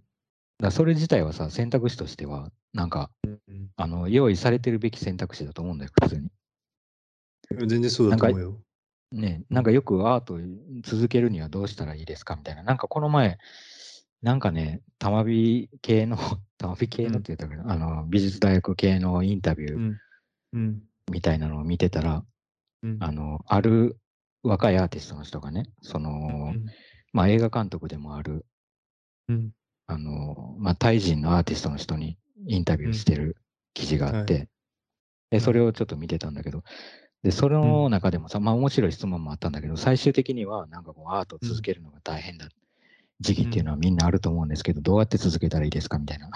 らそれ自体はさ、選択肢としては、なんか、うんあの、用意されてるべき選択肢だと思うんだよ、普通に。全然そうだと思うよ。ね、なんかよくアート続けるにはどうしたらいいですかみたいな。なんかこの前、なんかね、たまび系の、たまび系のって言ったけど、あの、美術大学系のインタビューうん。うん。みたいなのを見てたら、うん。あの、ある若いアーティストの人がね、その、まあ映画監督でもある、うん。あの、まあタイ人のアーティストの人にインタビューしてる記事があって、で、それをちょっと見てたんだけど、で、それの中でもさ、まあ面白い質問もあったんだけど、最終的にはなんかこうアートを続けるのが大変だ。時期っていうのはみんなあると思うんですけど、どうやって続けたらいいですかみたいな、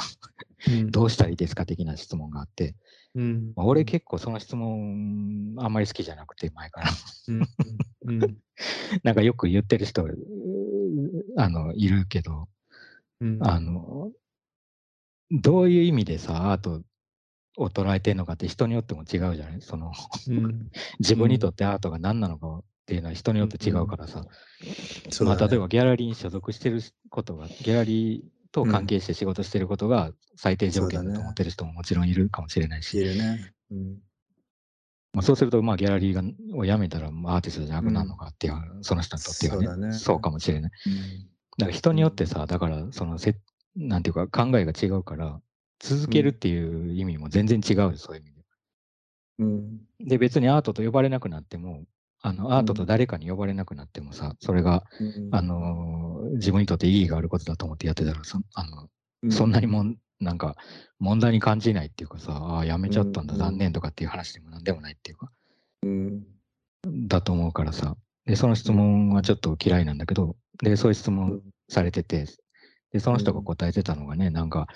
うん。[laughs] どうしたらいいですか的な質問があって、うん。まあ俺結構その質問あんまり好きじゃなくて、前から。うん。うん。[laughs] なんかよく言ってる人、あの、いるけど、うん。あの、どういう意味でさ、アートを捉えてるのかって人によっても違うじゃない？その、うん。[laughs] 自分にとってアートが何なのかっていうのは人によって違うからさ、まあ、そうだね例えばギャラリーに所属してることが、ギャラリーと関係して仕事してることが最低条件だと思ってる人ももちろんいるかもしれないし、ね。うん。まあ、そうすると、まあ、ギャラリーがを辞めたらまあアーティストじゃなくなるのかっていう、その人にとってはねそうだねそうかもしれない。だから人によってさ、だからそのせ、なんていうか考えが違うから、続けるっていう意味も全然違うよ、そういう意味で。うん。で、別にアートと呼ばれなくなっても、あのアートと誰かに呼ばれなくなってもさ、それが、うん。あ、のー自分にとって意義があることだと思ってやってたらそあの、そんなにもん、なんか問題に感じないっていうかさ、ああ、やめちゃったんだ、うん残念とかっていう話でもなんでもないっていうか、うん。だと思うからさ、で、その質問はちょっと嫌いなんだけど、で、そういう質問されてて、で、その人が答えてたのがね、なんか、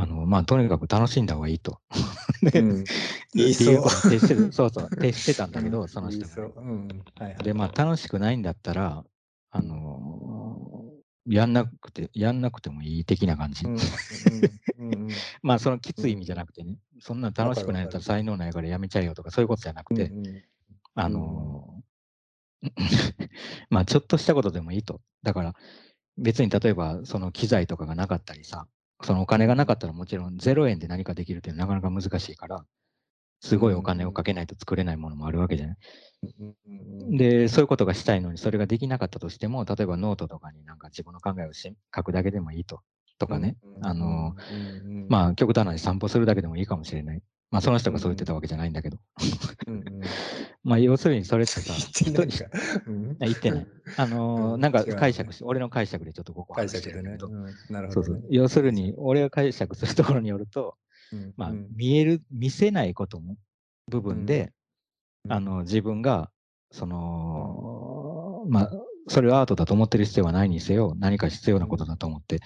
あの、まあ、とにかく楽しんだ方がいいと。で [laughs] うん。言いそう徹してる [laughs] そうそう、徹してたんだけど、その人。はいはい。で、まあ、楽しくないんだったら、あのーやんなくて、やんなくてもいい的な感じ。うん。うん。うん。[laughs] まあ、そのきつい意味じゃなくてね、そんな楽しくないんだったら才能ないからやめちゃえよとか、そういうことじゃなくて、うんあのーまあ、ちょっとしたことでもいいと。だから、別に例えば、その機材とかがなかったりさ、そのお金がなかったらもちろん0円で何かできるっていうのはなかなか難しいから、すごいお金をかけないと作れないものもあるわけじゃない？で、そういうことがしたいのに、それができなかったとしても、例えばノートとかになんか自分の考えをし書くだけでもいいと。とかね。あの、まあ、極端なに散歩するだけでもいいかもしれない。まあ、その人がそう言ってたわけじゃないんだけど。うんうん。[laughs] まあ、要するにそれってさ、[laughs] 言ってないか。言ってない。あのーうん。なんか解釈し、俺の解釈でちょっとここ解話して釈でね。うん。なるほどね。そうそう。要するに、俺が解釈するところによると、うん。まあ、うん。見える、見せないことも、部分で、うん。あの、自分が、その、まあ、それをアートだと思ってる必要はないにせよ、何か必要なことだと思って、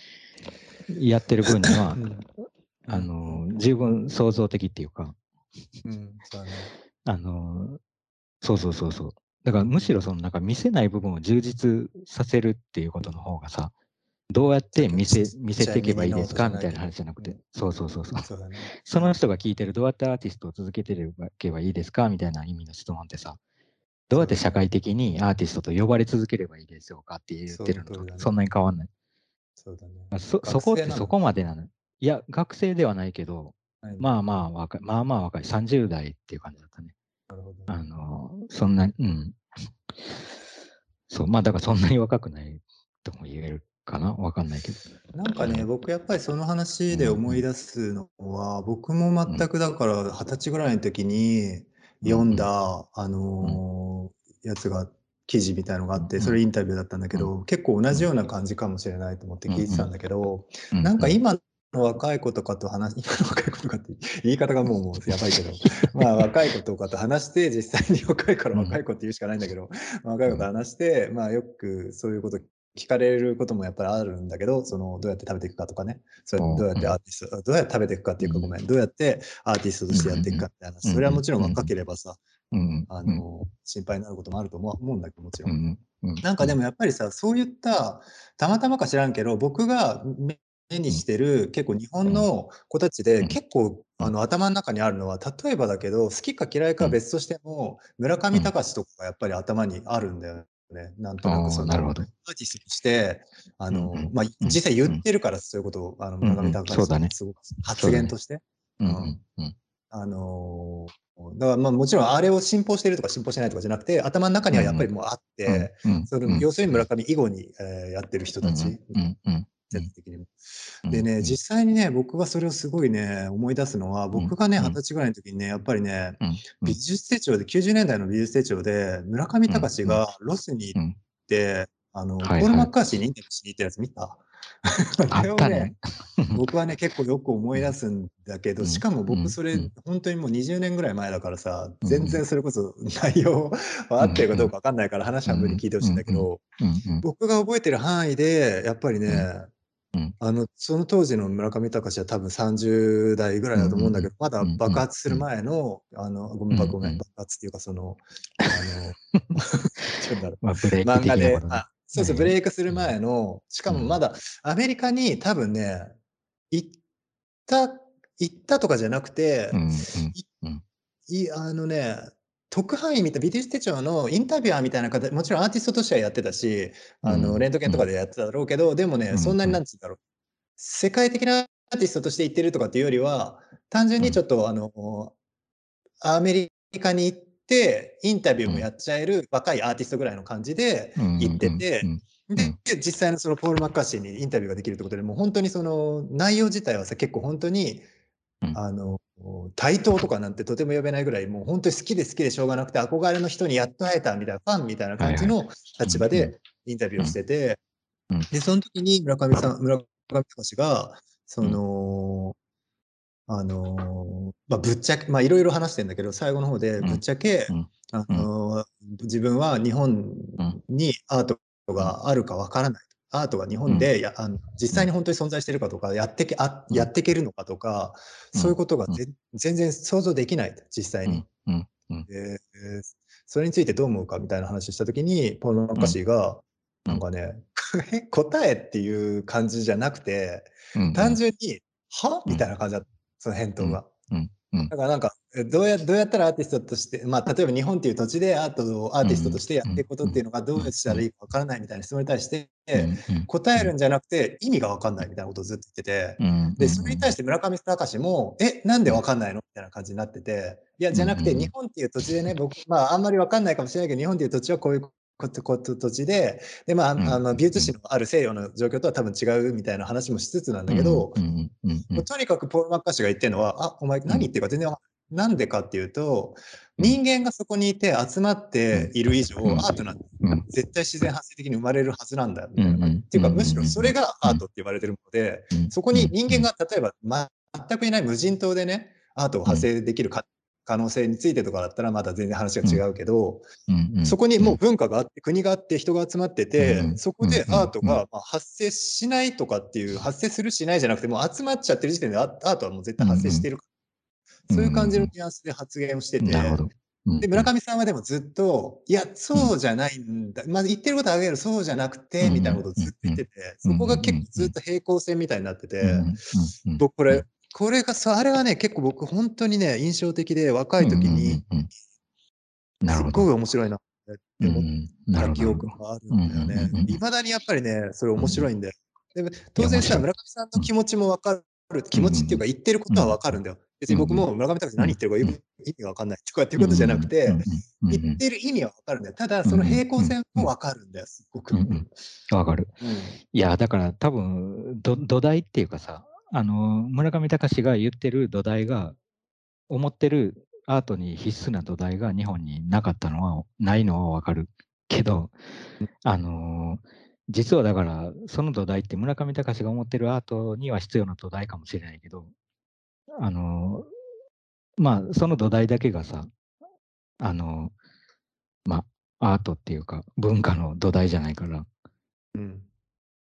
やってる分にはう、んあの、十分創造的っていうか、うんそうだねあの、そうそうそうそう。だからむしろそのなんか見せない部分を充実させるっていうことの方がさ、どうやって見せ見せていけばいいですかみたいな話じゃなくてうん、そうそうそうそう。そね。その人が聞いてるどうやってアーティストを続けていけばいいですか？みたいな意味の質問ってさ、どうやって社会的にアーティストと呼ばれ続ければいいでしょうかって言ってるのとそんなに変わんない。そうだね。まあそそこってそこまでなの。いや、学生ではないけど、はい。まあまあ若い、まあまあ若い、30代っていう感じだったね。なるほど。ねあの、そんな、うん。[laughs] そう、まあだからそんなに若くないとも言えるかなわかんないけど。なんかね、僕やっぱりその話で思い出すのは、僕も全くだから二十歳ぐらいの時に読んだ、あのーやつが、記事みたいのがあって、うんそれインタビューだったんだけど、結構同じような感じかもしれないと思って聞いてたんだけど、うなんか、今の若い子とかと話、[laughs] 今の若い子とかって言い方がもうもうやばいけど、[laughs] まあ若い子とかと話して、実際に若いから若い子って言うしかないんだけど、若い子と話して、まあよくそういうこと聞かれることもやっぱりあるんだけど、そのどうやって食べていくかとかね、それどうやってアーティスト、どうやって食べていくかっていうか、ごめん、どうやってアーティストとしてやっていくかみたいな、うん。それはもちろん若ければさ、うん。あの、心配になることもあると思うんだけど、もちろ。うんん。うん。なんかでもやっぱりさ、そういった、たまたまか知らんけど、僕が目目にしてる結構日本の子たちうん。で結構あの頭の中にあるのは、例えばだけど、好きか嫌いかは別としても、村上隆とかがやっぱり頭にあるんだよね。なんとなあくそのあなるほど。アーティストとして、あのまあ、うん。実際言ってるからそういうことを、あの村上隆そうだね。すごく発言として。あのーだからまあもちろんあれを信奉してるとか信奉してないとかじゃなくて、頭の中にはやっぱりもうあって、うんそれうん。要するに村上以後に、えーやってる人たち、全体的にも。うん。でね、うん。実際にね、僕がそれをすごいね、思い出すのは、僕がね、うん。二十歳ぐらいの時にね、やっぱりね、うん。美術手帳で、90年代の美術手帳で、村上隆がロスに行うん。って、あの、ポール・マッカーシーにインタビューしに行ったやつ見た？ああれをね。僕はね、結構よく思い出すんだけど、うん。しかもうん。僕それうん、本当にもう20年ぐらい前だからさ、うん。全然それこそ内容は合ってるかどうかわかんないから話半分に聞いてほしいんだけど、僕が覚えてる範囲で、やっぱりね、うん。あの、その当時の村上隆は多分30代ぐらいだと思うんだけど、まだうん爆発する前の、あの、ごめん、うん。ごめん、爆発っていうかその、あの、ちょっとだろう。まあ漫画であそうそう、はいブレイクする前の、しかもまだアメリカに多分ね、行った、行ったとかじゃなくて、うんうんいあのね、特派員みたいな、ビデオ手帳のインタビュアーみたいな形、もちろんアーティストとしてはやってたし、あのうん。レントゲンとかでやってただろうけど、でもね、うんそんなになんつうんだろう、世界的なアーティストとして行ってるとかっていうよりは、単純にちょっと、あの、アメリカに行って、インタビューもやっちゃえる若いアーティストぐらいの感じでうん行っててうんうん。で、実際のそのポール・マッカーシーにインタビューができるってことで、もう本当にその内容自体はさ、結構本当に、うんあの、対等とかなんてとても呼べないぐらい、もう本当に好きで好きでしょうがなくて、憧れの人にやっと会えたみたいな、ファンみたいな感じの立場でインタビューをしててうん、で、その時に村上さん、村上隆が、その、あの、まあ、ぶっちゃけ、まあ、いろいろ話してんだけど、最後の方で、ぶっちゃけうん、あの、自分は日本にアートがあるかわからない。アートが日本でやあの実際に本当に存在してるかとか、やってけあうん。やっていけるのかとか、そういうことがぜ全然想像できないと、実際に。うん。うん。でそれについてどう思うかみたいな話をしたときに、ポール・マッカーシーが、うん。なんかね、[laughs] 答えっていう感じじゃなくて、うん。単純に、は？うんみたいな感じだった、その返答が。だからなんか、えどうやどうやったらアーティストとして、まあ、例えば日本っていう土地でアートをアーティストとしてやっていくことっていうのがどうしたらいいかわからないみたいな質問に対して、答えるんじゃなくて意味がわかんないみたいなことをずっと言ってて、うんで、それに対して村上隆も、え、なんでわかんないの？みたいな感じになってて、いや、じゃなくて、うん。日本っていう土地でね、僕、まあ、あんまりわかんないかもしれないけど、日本っていう土地はこういう土地で、で、まあ、あの美術史のある西洋の状況とは多分違うみたいな話もしつつなん。だけど、とにかくポール・マッカーシーが言ってるのは、あ、お前何言ってるか全然わかんない。なんでかっていうと、人間がそこにいて集まっている以上、うん。アートなんてうん。絶対自然発生的に生まれるはずなんだよ、みうん。たいな。っていうか、うん。むしろそれがアートって言われてるので、うん。そこに人間が例えば、ま、全くいない無人島でね、アートを派生できるか、可能性についてとかだったらまだ全然話が違うけど、そこにもう文化があって、国があって、人が集まってて、うんそこでアートうんがまあ発生しないとかっていう、発生するしないじゃなくて、もう集まっちゃってる時点でアアートはもう絶対発生してるそういう感じのニュアンスで発言をしてて、で、村上さんはでもずっと、いや、そうじゃないんだ。まあ、言ってることはあげる、そうじゃなくて、うんみたいなことをずっと言ってて、そこが結構ずっと平行線みたいになってて、僕これ、これがさ、あれはね、結構僕本当にね、印象的で、若い時に、うんうんうんなすっ。ごい面白いなってうん思った記憶があるんだよね。いまだにやっぱりね、それ面白いんだよ。で当然さ、村上さんの気持ちもわかる。気持ちっていうか、言ってることはわかるんだよ。別に僕も村上隆何言ってるか意味がわかんないとかっていうことじゃなくて、言ってる意味はわかるんだよ。ただ、その平行線もわかるんだよ、すっごく。うんうんわかる。いや、だから多分ど土台っていうかさ、あの村上隆が言ってる土台が、思ってるアートに必須な土台が日本になかったのは、ないのはわかるけど、あの実はだから、その土台って村上隆が思ってるアートには必要な土台かもしれないけど、あのまあ、その土台だけがさ、あのまあ、アートっていうか、文化の土台じゃないから、うん。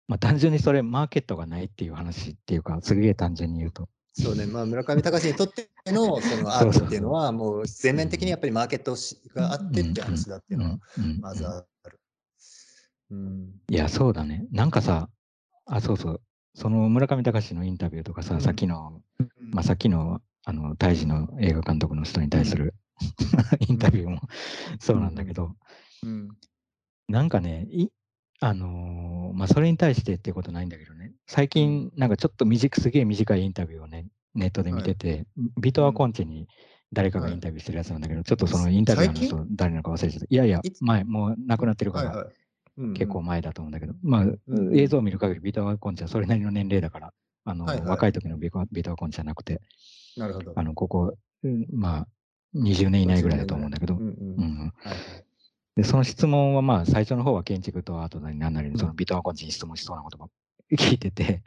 まあ単純にそれマーケットがないっていう話っていうか、すげえ単純に言うと。そうね、まあ、村上隆にとっての [laughs] そのアートっていうのは、もう全面的にやっぱりマーケットしがあってって話だっていうのは、まずある。うん。いや、そうだね。なんかさ、あ、そうそう。その村上隆のインタビューとかさ、うんさっきの、まあ、さっきの、あの、大治の映画監督の人に対する、[laughs] インタビューもそうなんだけど、うん。なんかね、いあのーまあ、それに対してっていうことないんだけどね、最近、なんかちょっと短く、すげえ短いインタビューをね、ネットで見てて、ビトアコンチに誰かがインタビューしてるやつなんだけど、ちょっとそのインタビューの最人、誰なのか忘れちゃった。いやいや前、もう亡くなってるから、はいはい。うんうん。結構前だと思うんだけど、まあ、ん映像を見る限りビトアコンチはそれなりの年齢だから、あの、はいはい。若い時のビトビトアコンチじゃなくて、なるほど。あの、ここ、うんまあ、20年以内ぐらいだと思うんだけど、うんうん。うん。はいはいで、その質問はまあ、最初の方は建築とアートなり何なりにそのビトアコンチに質問しそうなことが聞いてて、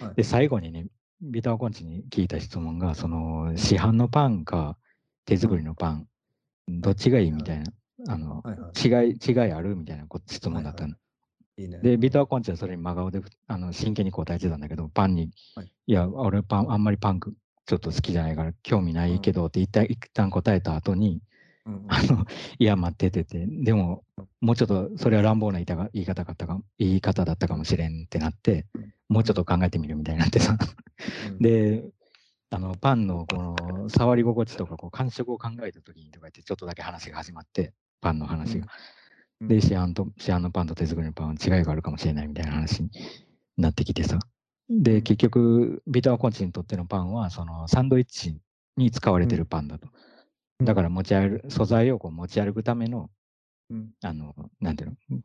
はい。で、最後にね、ビトアコンチに聞いた質問が、その、市販のパンか手作りのパン、どっちがいいみたいな、あの、はいはい。違い、違いあるみたいなこ質問だったの。いいね。で、ビトアコンチはそれに真顔であの真剣に答えてたんだけど、パンに、はい。い、や、俺パン、あんまりパンクちょっと好きじゃないから興味ないけどって一旦一旦答えた後に、あの、いや、待っててて、でも、もうちょっとそれは乱暴な言いたが言い方だったか言い方だったかもしれんってなってうん、もうちょっと考えてみるみたいになってさ。うんで、あの、パンのこの触り心地とかこう感触を考えた時にとか言って、ちょっとだけ話が始まって、パンの話が。うんで、市販と、市販のパンと手作りのパンは違いがあるかもしれないみたいな話になってきてさ。で、結局、ビターコンチにとってのパンは、そのサンドイッチに使われてるパンだと。うんだから持ち歩素材をこう持ち歩くための、うん。あの、なんていうの、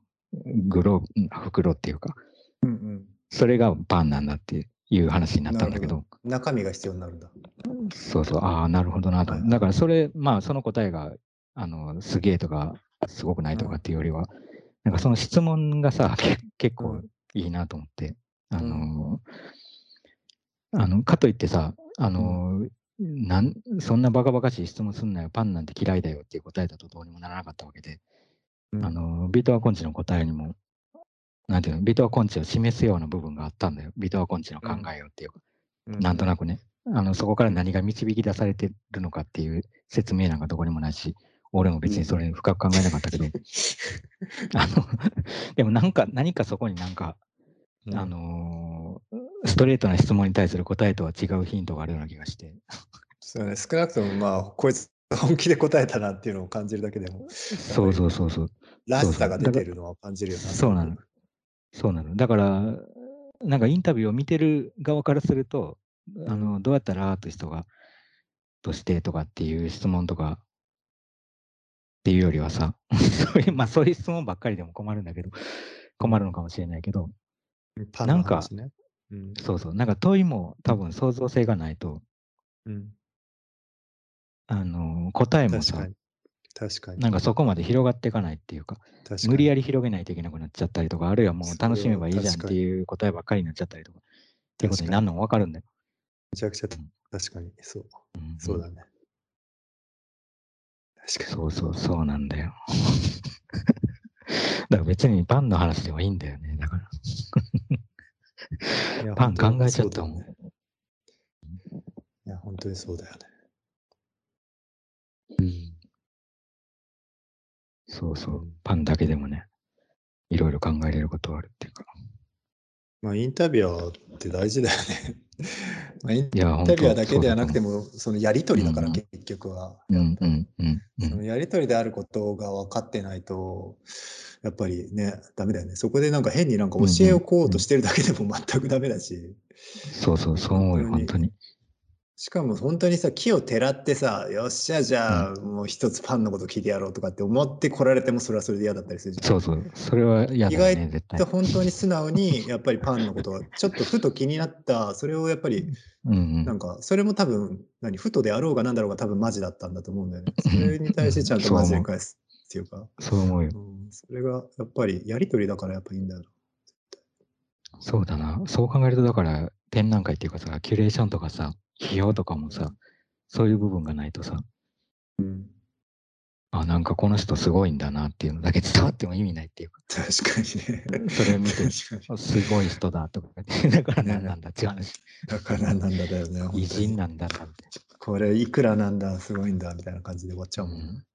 グロー袋っていうか、うんうん。それがパンなんだっていう話になったんだけど、なるほ中身が必要になるんだ。そうそう、ああ、なるほどなと。だからそれ、まあその答えが、あの、すげえとか、すごくないとかっていうよりは、なんかその質問がさ、[laughs] け結構いいなと思って、あの、あの、かといってさ、あの、なんそんなバカバカしい質問すんなよ、パンなんて嫌いだよっていう答えだとどうにもならなかったわけで、うん。あの、ビトアコンチの答えにも、なんていうの、ビトアコンチを示すような部分があったんだよ。ビトアコンチの考えをっていうか、なんとなくね、あの、そこから何が導き出されてるのかっていう説明なんかどこにもないし、俺も別にそれ深く考えなかったけど、[laughs] あの、でもなんか、何かそこになんか、うん。あのーストレートな質問に対する答えとは違うヒントがあるような気がして、そうね、少なくともまあ、こいつ本気で答えたなっていうのを感じるだけでも、そうそうそうそう、らしさが出てるのは感じるよな。そうなの。そうなの。だから、なんかインタビューを見てる側からすると、あの、どうやったらアーティストが、としてとかっていう質問とか、っていうよりはさ、[laughs] そういう、まあそういう質問ばっかりでも困るんだけど、困るのかもしれないけど、パンのなんか。うんそうそう、なんか問いも多分創造性がないと、うんあの、答えもさ確か、に。なんかそこまで広がっていかないっていうか、無理やり広げないといけなくなっちゃったりとか、あるいはもう楽しめばいいじゃんっていう答えばっかりになっちゃったりとか、っていうことになるのもわかるんだよ。めちゃくちゃ確かに。そう。うんそうだね。確かに。そうそう、そうなんだよ。[laughs] だから別にパンの話ではいいんだよね。だから。パン考えちゃったもんいや、本当にそうだよね。そうそう、パンだけでもね、いろいろ考えれることはあるっていうか。まあ、インタビュアーって大事だよね。まあ、インタビュアーだけではなくても。も、そのやりとりだから、うん結局は。うんうんうんうん。そのやりとりであることが分かってないと、やっぱりね、ダメだよね。そこでなんか変になんか教えをこうとしてるだけでも全くダメだし。そうそう、そう思うよ、本当に。しかも本当にさ、木をてらってさ、よっしゃ、じゃあもう一つパンのこと聞いてやろうとかって思って来られてもそれはそれで嫌だったりするじゃん。そうそう、それは嫌だよね、絶対で。本当に素直にやっぱりパンのことが [laughs] ちょっとふと気になった、それをやっぱりうんうんなんかそれも多分何ふとであろうがなんだろうが多分マジだったんだと思うんだよね。それに対してちゃんとマジで返すっていうか、そう思うよ。うん、それがやっぱりやりとりだからやっぱいいんだよな。そうだな。そう考えると、だから、展覧会っていうかさ、キュレーションとかさ、批評とかもさ、そういう部分がないとさ、うんあ、なんかこの人すごいんだなっていうのだけ伝わっても意味ないっていうか、確かにね。それを見て。すごい人だとか言って、だから何なんだっていう話、[laughs] だからなんだだよね。偉人なんだなって。これいくらなんだ、すごいんだ、みたいな感じで終わっちゃうもんね。うん